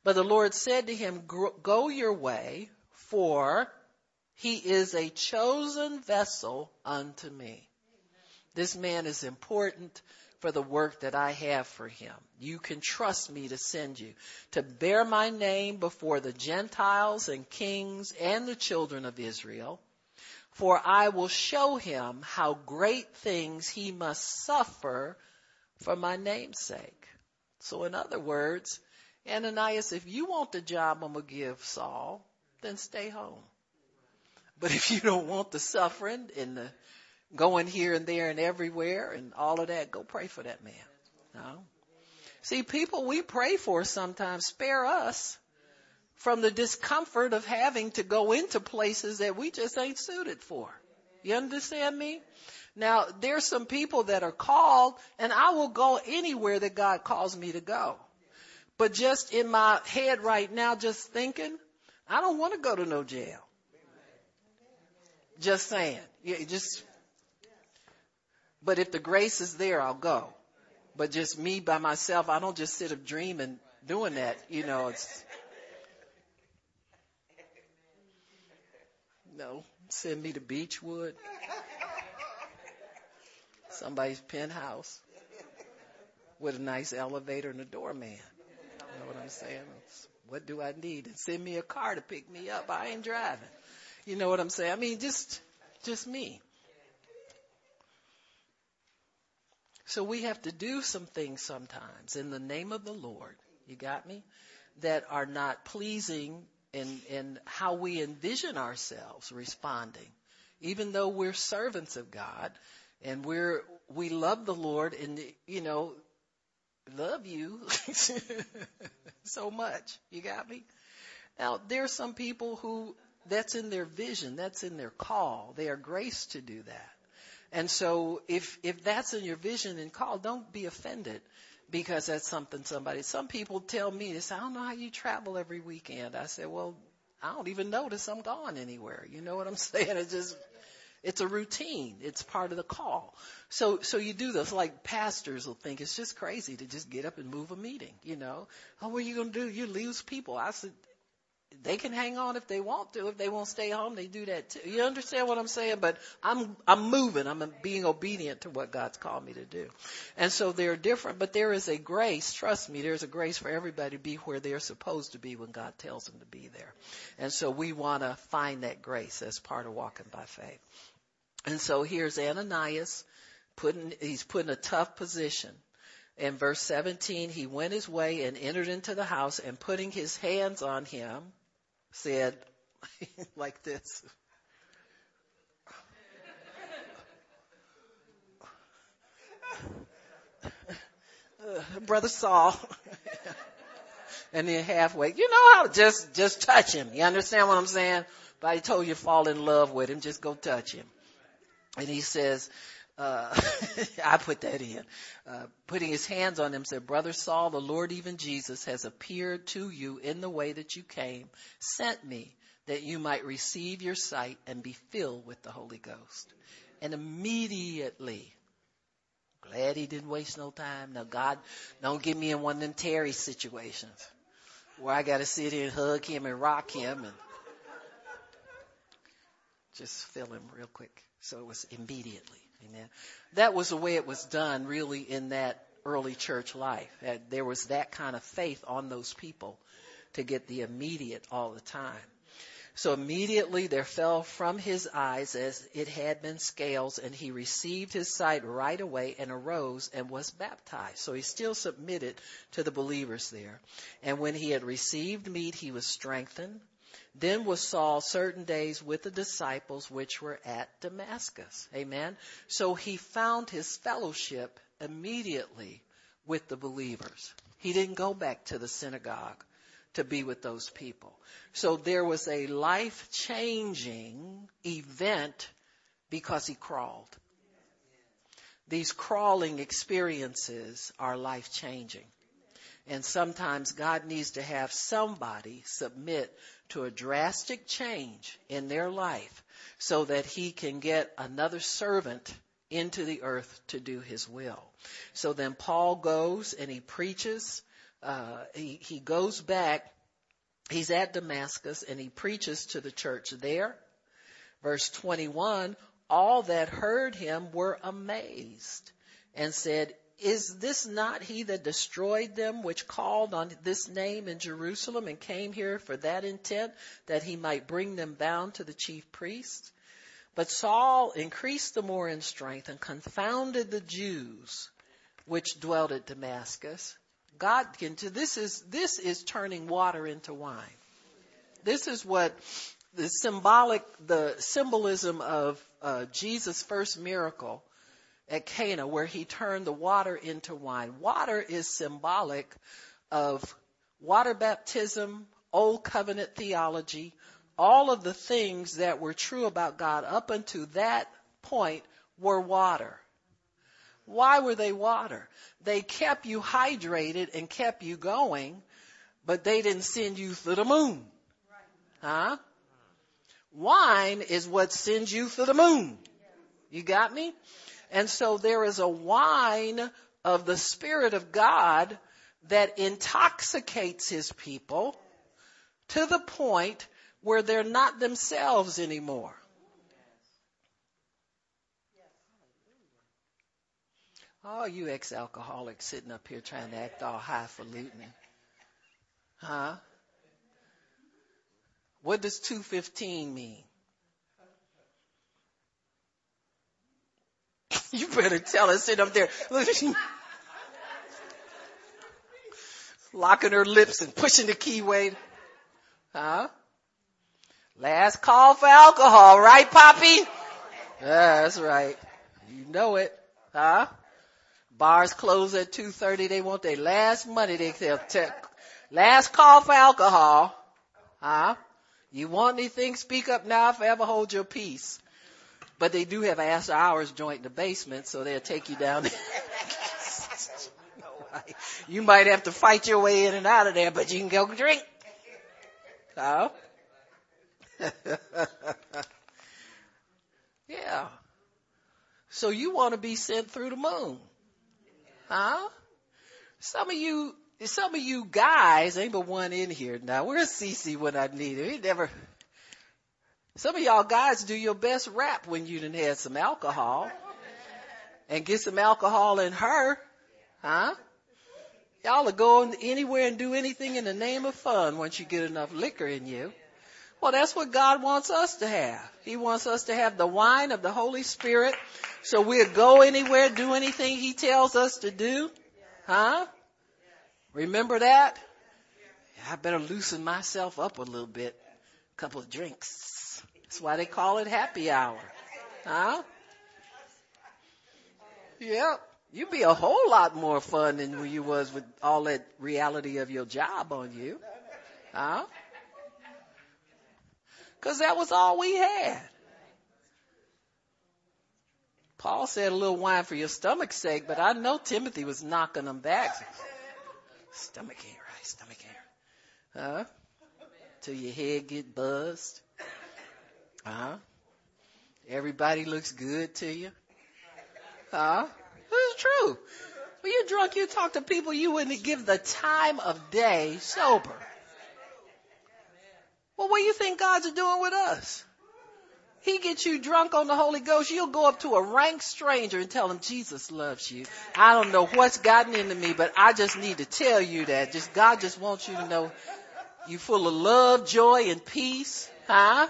Speaker 1: But the Lord said to him, go your way, for he is a chosen vessel unto me. This man is important for the work that I have for him. You can trust me to send you to bear my name before the Gentiles and kings and the children of Israel. For I will show him how great things he must suffer for my name's sake. So in other words, Ananias, if you want the job I'm going to give Saul, then stay home. But if you don't want the suffering and the going here and there and everywhere and all of that, go pray for that man. No. See, people we pray for sometimes spare us from the discomfort of having to go into places that we just ain't suited for. You understand me? Now, there's some people that are called and I will go anywhere that God calls me to go. But just in my head right now, just thinking, I don't want to go to no jail. Just saying. Yeah, just, but if the grace is there, I'll go. But just me by myself, I don't just sit up dreaming doing that. You know, it's, no, send me to Beechwood. Somebody's penthouse with a nice elevator and a doorman. You know what I'm saying? It's, what do I need? And send me a car to pick me up. I ain't driving. You know what I'm saying? I mean, just, just me. So we have to do some things sometimes in the name of the Lord. You got me? That are not pleasing in, in how we envision ourselves responding. Even though we're servants of God and we're, we love the Lord and, you know, love you so much. You got me? Now, there are some people who that's in their vision, that's in their call. They are graced to do that. And so if, if that's in your vision and call, don't be offended because that's something somebody, some people tell me, they say, I don't know how you travel every weekend. I said, well, I don't even notice I'm gone anywhere. You know what I'm saying? It's just, it's a routine. It's part of the call. So, so you do this. Like pastors will think it's just crazy to just get up and move a meeting. You know, oh, what are you going to do? You lose people. I said, they can hang on if they want to. If they won't stay home, they do that too. You understand what I'm saying? But I'm, I'm moving. I'm being obedient to what God's called me to do. And so they're different, but there is a grace. Trust me, there's a grace for everybody to be where they're supposed to be when God tells them to be there. And so we want to find that grace as part of walking by faith. And so here's Ananias putting, he's put in a tough position. In verse 17, he went his way and entered into the house and putting his hands on him, said like this. Brother Saul. and then halfway, you know how to just, just touch him. You understand what I'm saying? But I told you fall in love with him, just go touch him. And he says, uh, I put that in, uh, putting his hands on him said, brother Saul, the Lord, even Jesus has appeared to you in the way that you came, sent me that you might receive your sight and be filled with the Holy Ghost. And immediately, glad he didn't waste no time. Now God, don't get me in one of them Terry situations where I got to sit here and hug him and rock him and just fill him real quick. So it was immediately. Amen. That was the way it was done really in that early church life. There was that kind of faith on those people to get the immediate all the time. So immediately there fell from his eyes as it had been scales and he received his sight right away and arose and was baptized. So he still submitted to the believers there. And when he had received meat, he was strengthened. Then was Saul certain days with the disciples which were at Damascus. Amen. So he found his fellowship immediately with the believers. He didn't go back to the synagogue to be with those people. So there was a life changing event because he crawled. These crawling experiences are life changing. And sometimes God needs to have somebody submit to a drastic change in their life so that he can get another servant into the earth to do his will. So then Paul goes and he preaches, uh, he, he goes back, he's at Damascus and he preaches to the church there. Verse 21, all that heard him were amazed and said, is this not he that destroyed them which called on this name in Jerusalem and came here for that intent that he might bring them bound to the chief priests? But Saul increased the more in strength and confounded the Jews which dwelt at Damascus. God can this is this is turning water into wine. This is what the symbolic the symbolism of uh, Jesus' first miracle at Cana where he turned the water into wine. Water is symbolic of water baptism, old covenant theology, all of the things that were true about God up until that point were water. Why were they water? They kept you hydrated and kept you going, but they didn't send you to the moon. Huh? Wine is what sends you to the moon. You got me? And so there is a wine of the Spirit of God that intoxicates His people to the point where they're not themselves anymore. Oh, you ex-alcoholics sitting up here trying to act all highfalutin. Huh? What does 215 mean? you better tell us, sit up there. Locking her lips and pushing the keyway. Huh? Last call for alcohol, right, Poppy? Yeah, that's right. You know it. Huh? Bars close at 2.30. They want their last money. They tell, tell, last call for alcohol. Huh? You want anything? Speak up now. Forever hold your peace. But they do have after hours joint in the basement, so they'll take you down there. you might have to fight your way in and out of there, but you can go drink. Huh? yeah. So you want to be sent through the moon. Huh? Some of you, some of you guys, ain't but one in here now. Where's Cece when I need her? He never, some of y'all guys do your best rap when you done had some alcohol and get some alcohol in her. Huh? Y'all are going anywhere and do anything in the name of fun once you get enough liquor in you. Well, that's what God wants us to have. He wants us to have the wine of the Holy Spirit so we'll go anywhere, do anything He tells us to do. Huh? Remember that? I better loosen myself up a little bit. A couple of drinks. That's why they call it happy hour. Huh? Yep. You'd be a whole lot more fun than you was with all that reality of your job on you. Huh? Cause that was all we had. Paul said a little wine for your stomach's sake, but I know Timothy was knocking them back. Stomach ain't right, stomach ain't right. Huh? Till your head get buzzed. Huh? Everybody looks good to you. Huh? Is true. When you're drunk, you talk to people you wouldn't give the time of day sober. Well, what do you think God's doing with us? He gets you drunk on the Holy Ghost. You'll go up to a rank stranger and tell him Jesus loves you. I don't know what's gotten into me, but I just need to tell you that. Just God just wants you to know you're full of love, joy, and peace. Huh?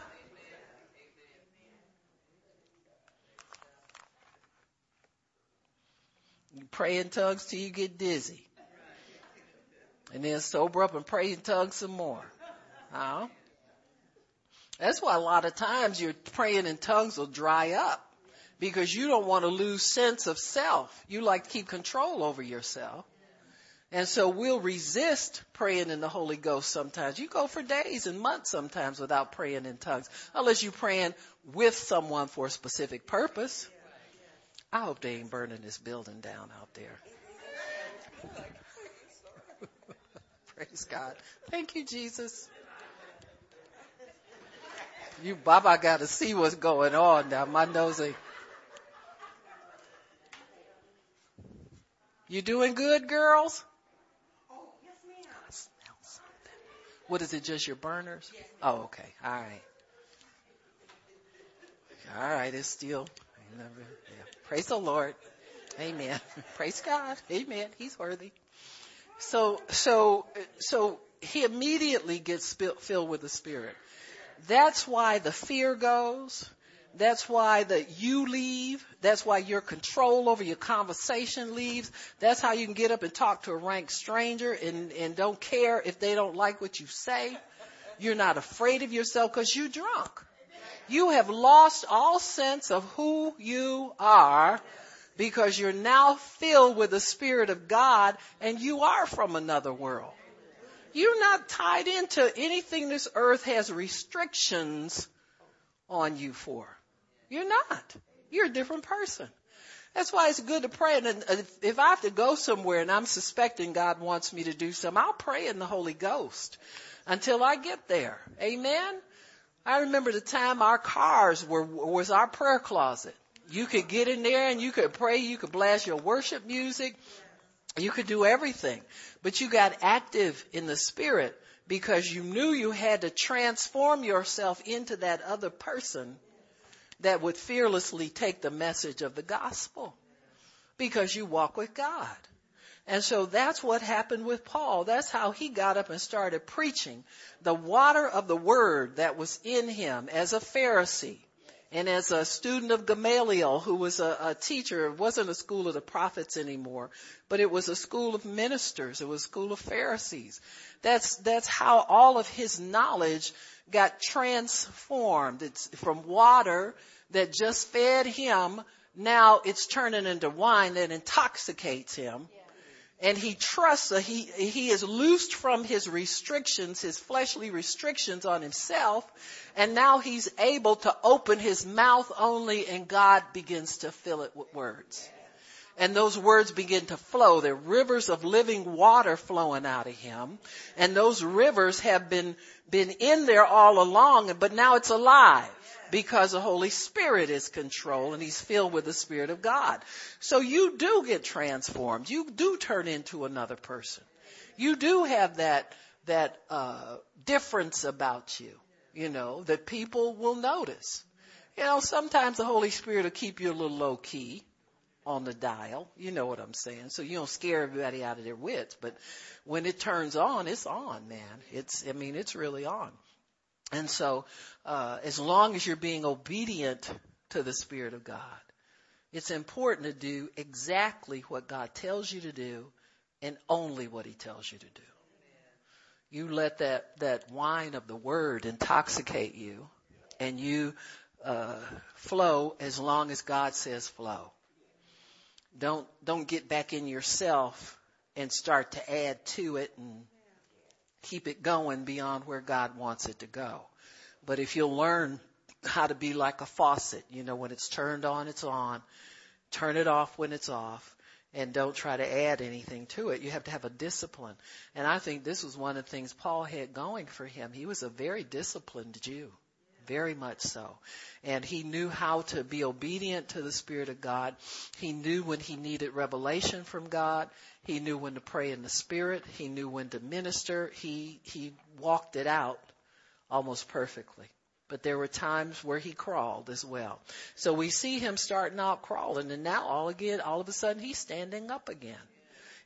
Speaker 1: You pray in tongues till you get dizzy. And then sober up and pray in tongues some more. Huh? That's why a lot of times your praying in tongues will dry up because you don't want to lose sense of self. You like to keep control over yourself. And so we'll resist praying in the Holy Ghost sometimes. You go for days and months sometimes without praying in tongues, unless you're praying with someone for a specific purpose. I hope they ain't burning this building down out there. Praise God. Thank you, Jesus. You, Baba, got to see what's going on now. My nose. You doing good, girls?
Speaker 2: Oh, yes, ma'am.
Speaker 1: Smell something. What is it? Just your burners? Oh, okay. All right. All right. It's still. Yeah. Praise the Lord. Amen. Praise God. Amen. He's worthy. So, so, so he immediately gets filled with the Spirit. That's why the fear goes. That's why the you leave. That's why your control over your conversation leaves. That's how you can get up and talk to a rank stranger and, and don't care if they don't like what you say. You're not afraid of yourself because you're drunk. You have lost all sense of who you are because you're now filled with the Spirit of God and you are from another world. You're not tied into anything this earth has restrictions on you for. You're not. You're a different person. That's why it's good to pray. And uh, if I have to go somewhere and I'm suspecting God wants me to do something, I'll pray in the Holy Ghost until I get there. Amen. I remember the time our cars were, was our prayer closet. You could get in there and you could pray, you could blast your worship music, you could do everything. But you got active in the spirit because you knew you had to transform yourself into that other person that would fearlessly take the message of the gospel because you walk with God. And so that's what happened with Paul. That's how he got up and started preaching the water of the word that was in him as a Pharisee and as a student of Gamaliel, who was a, a, teacher, it wasn't a school of the prophets anymore, but it was a school of ministers. It was a school of Pharisees. That's, that's how all of his knowledge got transformed. It's from water that just fed him. Now it's turning into wine that intoxicates him. And he trusts that he, he is loosed from his restrictions, his fleshly restrictions on himself. And now he's able to open his mouth only and God begins to fill it with words and those words begin to flow. They're rivers of living water flowing out of him. And those rivers have been, been in there all along, but now it's alive because the Holy Spirit is control and he's filled with the Spirit of God. So you do get transformed. You do turn into another person. You do have that, that, uh, difference about you, you know, that people will notice. You know, sometimes the Holy Spirit will keep you a little low key on the dial. You know what I'm saying. So you don't scare everybody out of their wits, but when it turns on, it's on, man. It's, I mean, it's really on. And so, uh, as long as you're being obedient to the Spirit of God, it's important to do exactly what God tells you to do and only what He tells you to do. You let that, that wine of the Word intoxicate you and you, uh, flow as long as God says flow. Don't, don't get back in yourself and start to add to it and keep it going beyond where God wants it to go. But if you'll learn how to be like a faucet, you know, when it's turned on, it's on. Turn it off when it's off. And don't try to add anything to it. You have to have a discipline. And I think this was one of the things Paul had going for him. He was a very disciplined Jew very much so. And he knew how to be obedient to the Spirit of God. He knew when he needed revelation from God. He knew when to pray in the Spirit. He knew when to minister. He, he walked it out almost perfectly. But there were times where he crawled as well. So we see him starting out crawling and now all again, all of a sudden he's standing up again.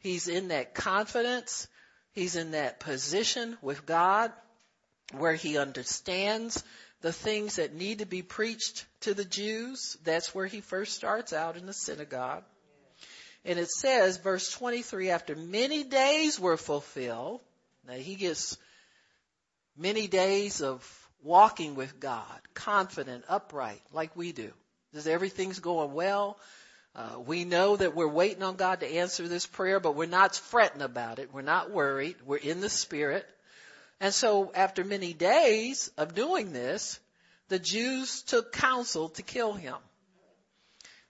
Speaker 1: He's in that confidence. He's in that position with God where he understands the things that need to be preached to the Jews. That's where he first starts out in the synagogue. And it says, verse 23, after many days were fulfilled, now he gets many days of walking with God, confident, upright, like we do. Does everything's going well? Uh, we know that we're waiting on God to answer this prayer, but we're not fretting about it. We're not worried. We're in the Spirit. And so after many days of doing this, the Jews took counsel to kill him.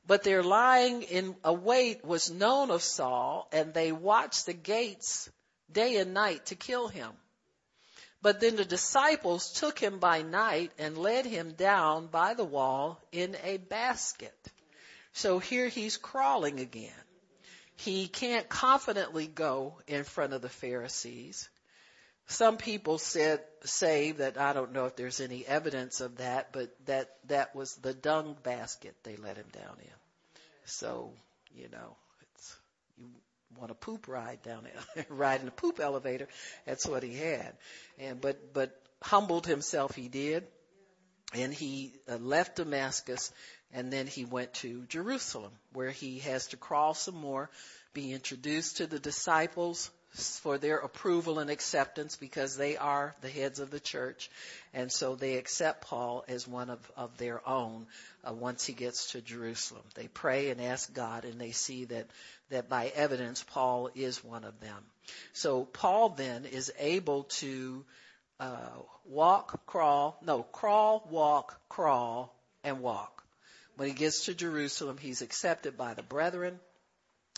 Speaker 1: But their lying in await was known of Saul, and they watched the gates day and night to kill him. But then the disciples took him by night and led him down by the wall in a basket. So here he's crawling again. He can't confidently go in front of the Pharisees. Some people said, say that I don't know if there's any evidence of that, but that, that was the dung basket they let him down in. So, you know, it's, you want a poop ride down there, ride in a poop elevator. That's what he had. And, but, but humbled himself he did. and he uh, left Damascus and then he went to Jerusalem where he has to crawl some more, be introduced to the disciples for their approval and acceptance because they are the heads of the church. And so they accept Paul as one of, of their own uh, once he gets to Jerusalem. They pray and ask God and they see that, that by evidence Paul is one of them. So Paul then is able to uh, walk, crawl, no, crawl, walk, crawl, and walk. When he gets to Jerusalem, he's accepted by the brethren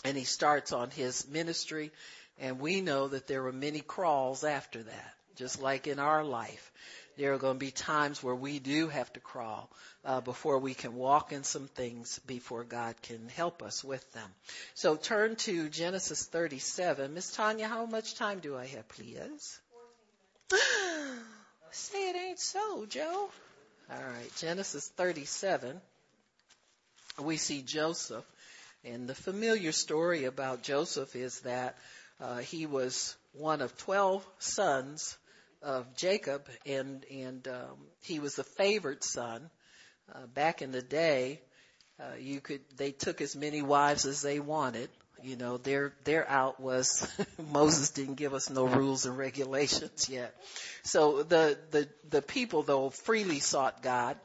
Speaker 1: and he starts on his ministry. And we know that there were many crawls after that, just like in our life. There are going to be times where we do have to crawl uh, before we can walk in some things before God can help us with them. So turn to Genesis 37. Miss Tanya, how much time do I have, please? Say it ain't so, Joe. All right, Genesis 37. We see Joseph, and the familiar story about Joseph is that uh, he was one of 12 sons of Jacob, and and um, he was the favored son. Uh, back in the day, uh, you could they took as many wives as they wanted, you know, their, their out was Moses didn't give us no rules and regulations yet. So the, the, the people though freely sought God.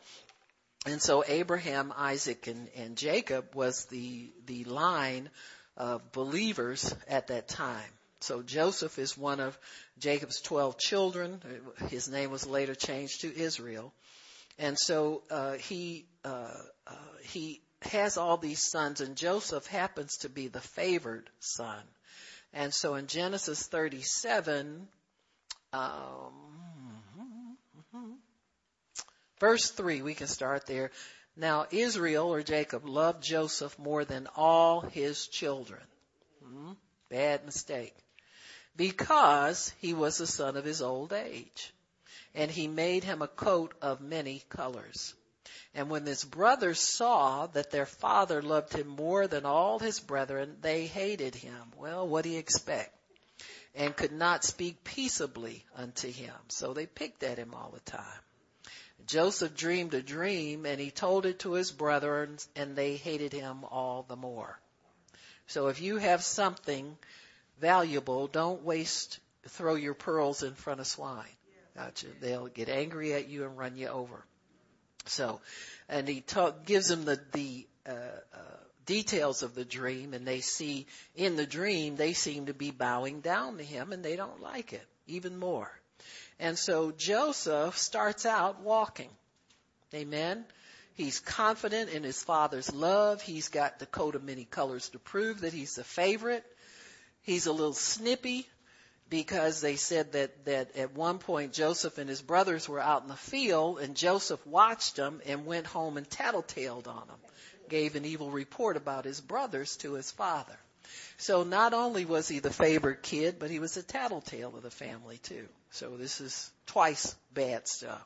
Speaker 1: And so Abraham, Isaac, and, and Jacob was the, the line of believers at that time. So Joseph is one of Jacob's 12 children. His name was later changed to Israel. And so, uh, he, uh, uh, he has all these sons and Joseph happens to be the favored son. And so in Genesis 37, um, verse 3, we can start there. Now Israel or Jacob loved Joseph more than all his children. Hmm? Bad mistake. Because he was the son of his old age. And he made him a coat of many colors. And when his brothers saw that their father loved him more than all his brethren, they hated him. Well, what do you expect? And could not speak peaceably unto him. So they picked at him all the time. Joseph dreamed a dream and he told it to his brethren and they hated him all the more. So if you have something valuable, don't waste, throw your pearls in front of swine. Gotcha. They'll get angry at you and run you over. So, and he talk, gives them the, the, uh, uh, details of the dream and they see in the dream they seem to be bowing down to him and they don't like it even more. And so Joseph starts out walking. Amen. He's confident in his father's love. He's got the coat of many colors to prove that he's the favorite. He's a little snippy because they said that, that at one point Joseph and his brothers were out in the field and Joseph watched them and went home and tattletaled on them, gave an evil report about his brothers to his father. So not only was he the favored kid, but he was a tattletale of the family too. So this is twice bad stuff.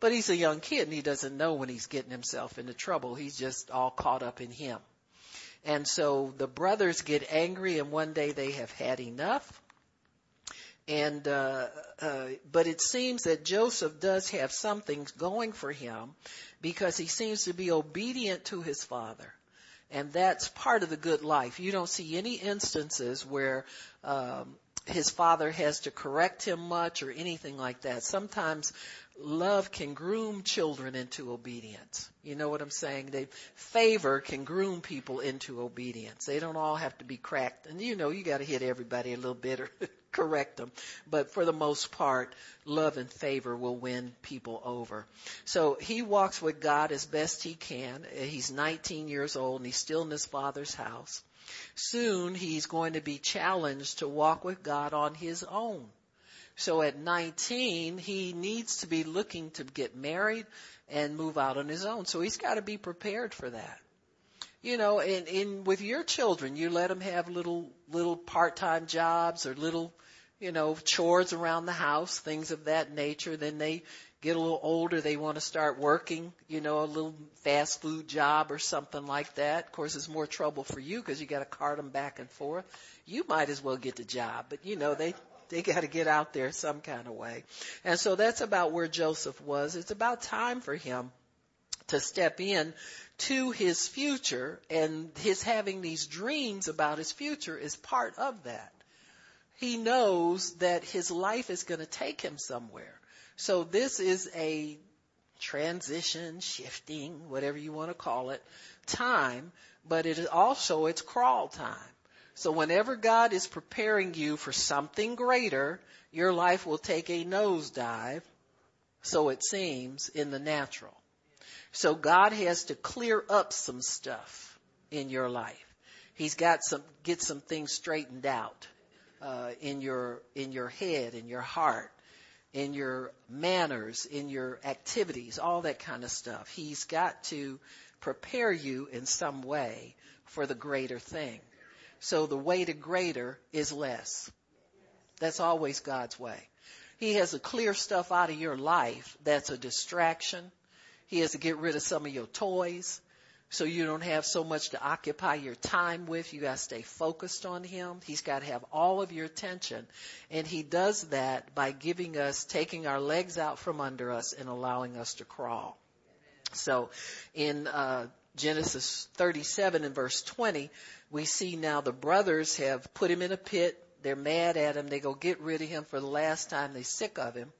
Speaker 1: But he's a young kid and he doesn't know when he's getting himself into trouble. He's just all caught up in him. And so the brothers get angry and one day they have had enough and uh, uh, but it seems that Joseph does have something going for him because he seems to be obedient to his father, and that's part of the good life. You don't see any instances where um, his father has to correct him much or anything like that. Sometimes love can groom children into obedience. You know what I'm saying? They favor can groom people into obedience. They don't all have to be cracked. And you know, you got to hit everybody a little bit or correct them. But for the most part, love and favor will win people over. So he walks with God as best he can. He's 19 years old and he's still in his father's house. Soon he's going to be challenged to walk with God on his own. So at 19, he needs to be looking to get married and move out on his own. So he's got to be prepared for that. You know, in, in with your children, you let them have little little part-time jobs or little, you know, chores around the house, things of that nature. Then they get a little older, they want to start working, you know, a little fast food job or something like that. Of course, it's more trouble for you because you got to cart them back and forth. You might as well get the job, but you know, they They got to get out there some kind of way. And so that's about where Joseph was. It's about time for him to step in to his future and his having these dreams about his future is part of that. He knows that his life is going to take him somewhere. So this is a transition, shifting, whatever you want to call it, time, but it is also it's crawl time. So whenever God is preparing you for something greater, your life will take a nosedive, so it seems, in the natural. So God has to clear up some stuff in your life. He's got some, get some things straightened out, uh, in your, in your head, in your heart, in your manners, in your activities, all that kind of stuff. He's got to prepare you in some way for the greater thing. So the way to greater is less. That's always God's way. He has to clear stuff out of your life that's a distraction, he has to get rid of some of your toys so you don't have so much to occupy your time with. You got to stay focused on him. He's got to have all of your attention. And he does that by giving us, taking our legs out from under us and allowing us to crawl. So in uh, Genesis 37 and verse 20, we see now the brothers have put him in a pit. They're mad at him. They go get rid of him for the last time. They're sick of him.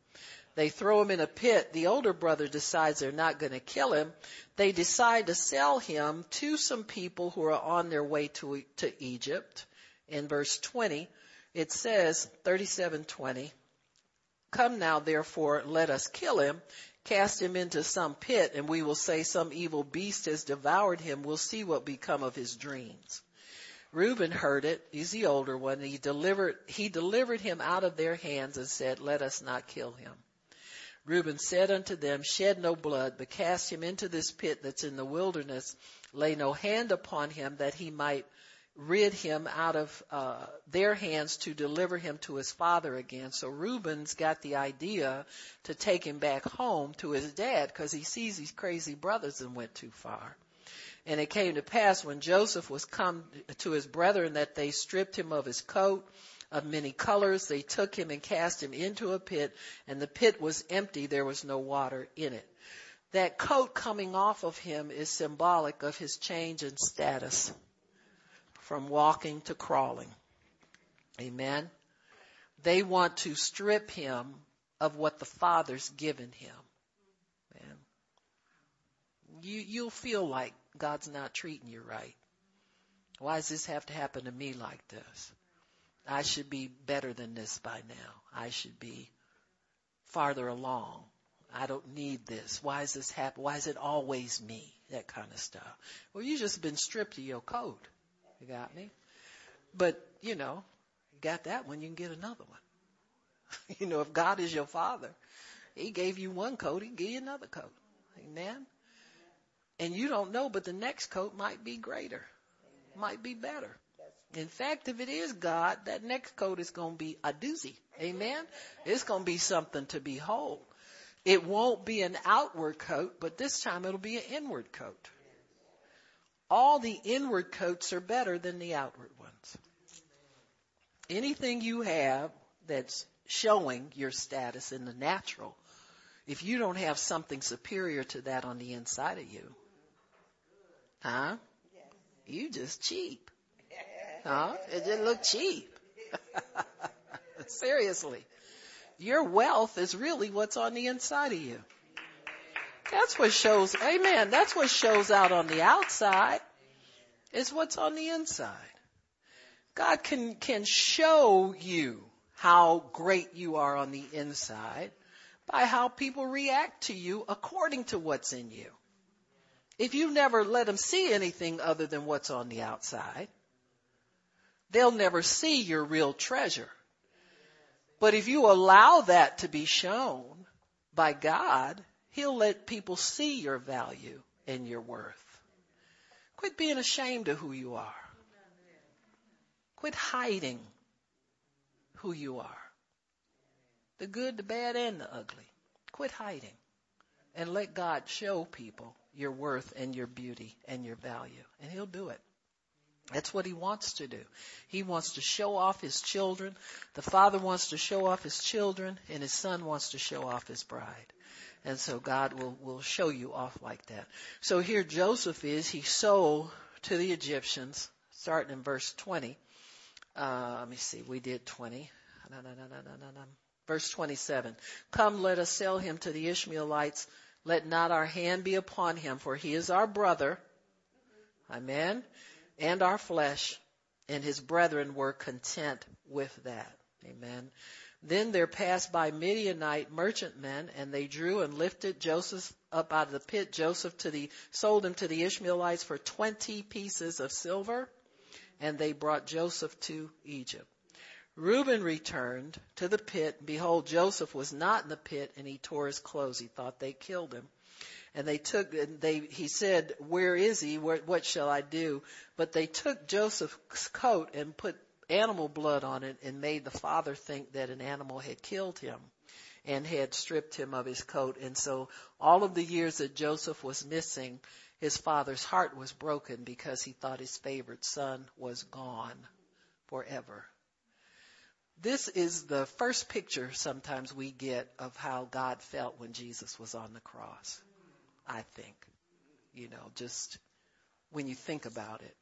Speaker 1: They throw him in a pit. The older brother decides they're not going to kill him. They decide to sell him to some people who are on their way to, to Egypt. In verse 20, it says, 37:20, Come now therefore, let us kill him, cast him into some pit, and we will say some evil beast has devoured him. We'll see what become of his dreams. Reuben heard it. He's the older one. He delivered, he delivered him out of their hands and said, let us not kill him. Reuben said unto them, Shed no blood, but cast him into this pit that's in the wilderness. Lay no hand upon him that he might rid him out of uh, their hands to deliver him to his father again. So Reuben's got the idea to take him back home to his dad because he sees these crazy brothers and went too far. And it came to pass when Joseph was come to his brethren that they stripped him of his coat of many colors. They took him and cast him into a pit, and the pit was empty. There was no water in it. That coat coming off of him is symbolic of his change in status from walking to crawling. Amen. They want to strip him of what the Father's given him. Man. You, you'll feel like God's not treating you right. Why does this have to happen to me like this? I should be better than this by now. I should be farther along. I don't need this. Why is this happen? Why is it always me? That kind of stuff. Well, you just been stripped of your coat. You got me? But, you know, you got that one, you can get another one. you know, if God is your father, he gave you one coat, he give you another coat. Amen? And you don't know, but the next coat might be greater, might be better. In fact, if it is God, that next coat is going to be a doozy. Amen. It's going to be something to behold. It won't be an outward coat, but this time it'll be an inward coat. All the inward coats are better than the outward ones. Anything you have that's showing your status in the natural, if you don't have something superior to that on the inside of you, huh? You just cheap. Huh? It didn't look cheap. Seriously. Your wealth is really what's on the inside of you. That's what shows, amen, that's what shows out on the outside is what's on the inside. God can, can show you how great you are on the inside by how people react to you according to what's in you. If you never let them see anything other than what's on the outside, they'll never see your real treasure. But if you allow that to be shown by God, He'll let people see your value and your worth. Quit being ashamed of who you are. Quit hiding who you are. The good, the bad, and the ugly. Quit hiding. And let God show people your worth and your beauty and your value. And He'll do it. That's what he wants to do. He wants to show off his children. The father wants to show off his children and his son wants to show off his bride. And so God will, will show you off like that. So here Joseph is, he sold to the Egyptians, starting in verse 20. Uh, let me see, we did 20. No, no, no. Verse 27. Come, let us sell him to the Ishmaelites. Let not our hand be upon him, for he is our brother. Amen. And our flesh. And his brethren were content with that. Amen. Then there passed by Midianite merchantmen, and they drew and lifted Joseph up out of the pit. Joseph to the sold him to the Ishmaelites for twenty pieces of silver, and they brought Joseph to Egypt. Reuben returned to the pit. Behold, Joseph was not in the pit, and he tore his clothes. He thought they killed him. And they took, and they, he said, where is he? Where, what shall I do? But they took Joseph's coat and put animal blood on it and made the father think that an animal had killed him and had stripped him of his coat. And so all of the years that Joseph was missing, his father's heart was broken because he thought his favorite son was gone forever. This is the first picture sometimes we get of how God felt when Jesus was on the cross. I think. You know, just when you think about it.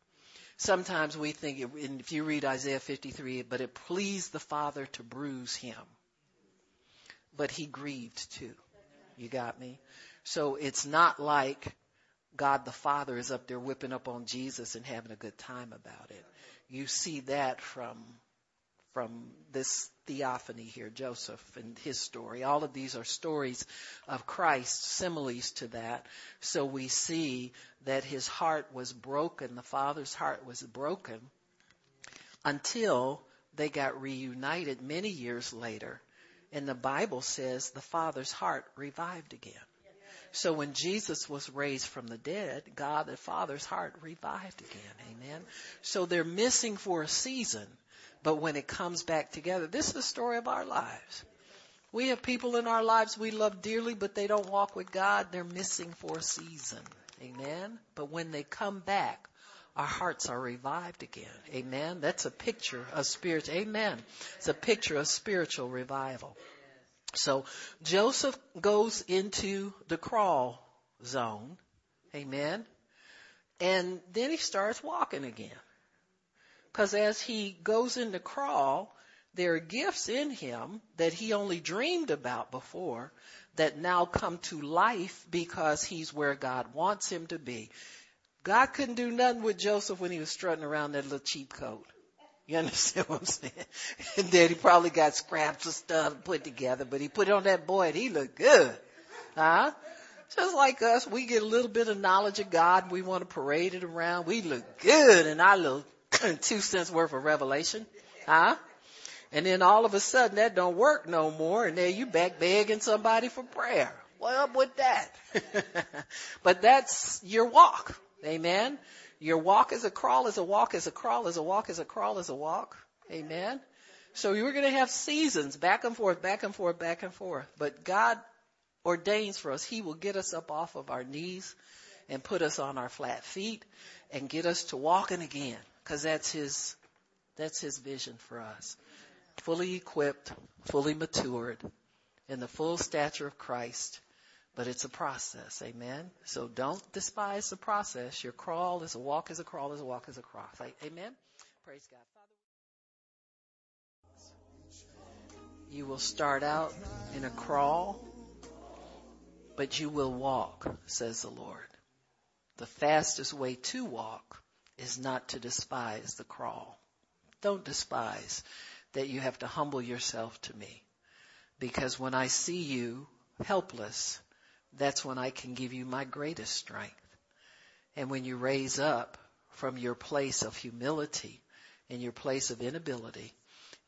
Speaker 1: Sometimes we think, if you read Isaiah 53, but it pleased the Father to bruise him. But he grieved too. You got me? So it's not like God the Father is up there whipping up on Jesus and having a good time about it. You see that from from this theophany here, Joseph and his story. All of these are stories of Christ, similes to that. So we see that his heart was broken, the father's heart was broken until they got reunited many years later. And the Bible says the father's heart revived again. So when Jesus was raised from the dead, God the Father's heart revived again. Amen. So they're missing for a season but when it comes back together, this is the story of our lives. We have people in our lives we love dearly, but they don't walk with God. They're missing for a season. Amen. But when they come back, our hearts are revived again. Amen. That's a picture of spirit. Amen. It's a picture of spiritual revival. So Joseph goes into the crawl zone. Amen. And then he starts walking again. Because as he goes in into crawl, there are gifts in him that he only dreamed about before that now come to life because he's where God wants him to be. God couldn't do nothing with Joseph when he was strutting around that little cheap coat. You understand what I'm saying? And then he probably got scraps of stuff put together, but he put it on that boy and he looked good. Huh? Just like us, we get a little bit of knowledge of God. We want to parade it around. We look good in our little two cents worth of revelation. Huh? And then all of a sudden that don't work no more and there you back begging somebody for prayer. What up with that? but that's your walk. Amen. Your walk is a crawl is a walk is a crawl is a walk is a crawl is a walk. Amen. So you're going to have seasons back and forth, back and forth, back and forth. But God ordains for us. He will get us up off of our knees and put us on our flat feet and get us to walking again because that's his that's his vision for us. Fully equipped, fully matured, in the full stature of Christ. But it's a process, amen. So don't despise the process. Your crawl is a walk, is a crawl, is a walk, is a crawl. Amen. Praise God. You will start out in a crawl, but you will walk, says the Lord. The fastest way to walk is not to despise the crawl. Don't despise that you have to humble yourself to me. Because when I see you helpless, that's when I can give you my greatest strength. And when you raise up from your place of humility and your place of inability,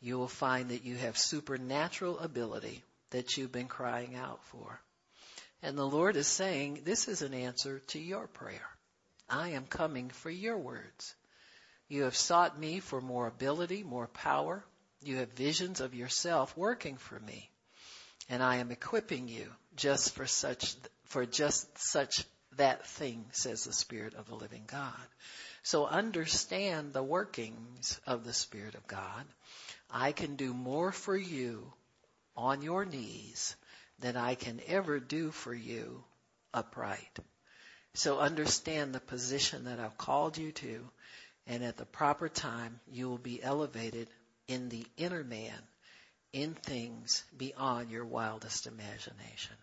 Speaker 1: you will find that you have supernatural ability that you've been crying out for. And the Lord is saying, this is an answer to your prayer. I am coming for your words. You have sought me for more ability, more power. You have visions of yourself working for me. And I am equipping you just for such, for just such that thing, says the Spirit of the living God. So understand the workings of the Spirit of God. I can do more for you on your knees than I can ever do for you upright. So understand the position that I've called you to, and at the proper time, you will be elevated in the inner man, in things beyond your wildest imagination.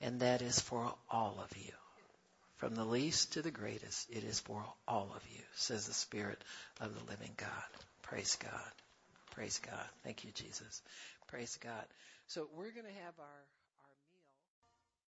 Speaker 1: And that is for all of you. From the least to the greatest, it is for all of you, says the Spirit of the living God. Praise God. Praise God. Thank you, Jesus. Praise God. So we're going to have our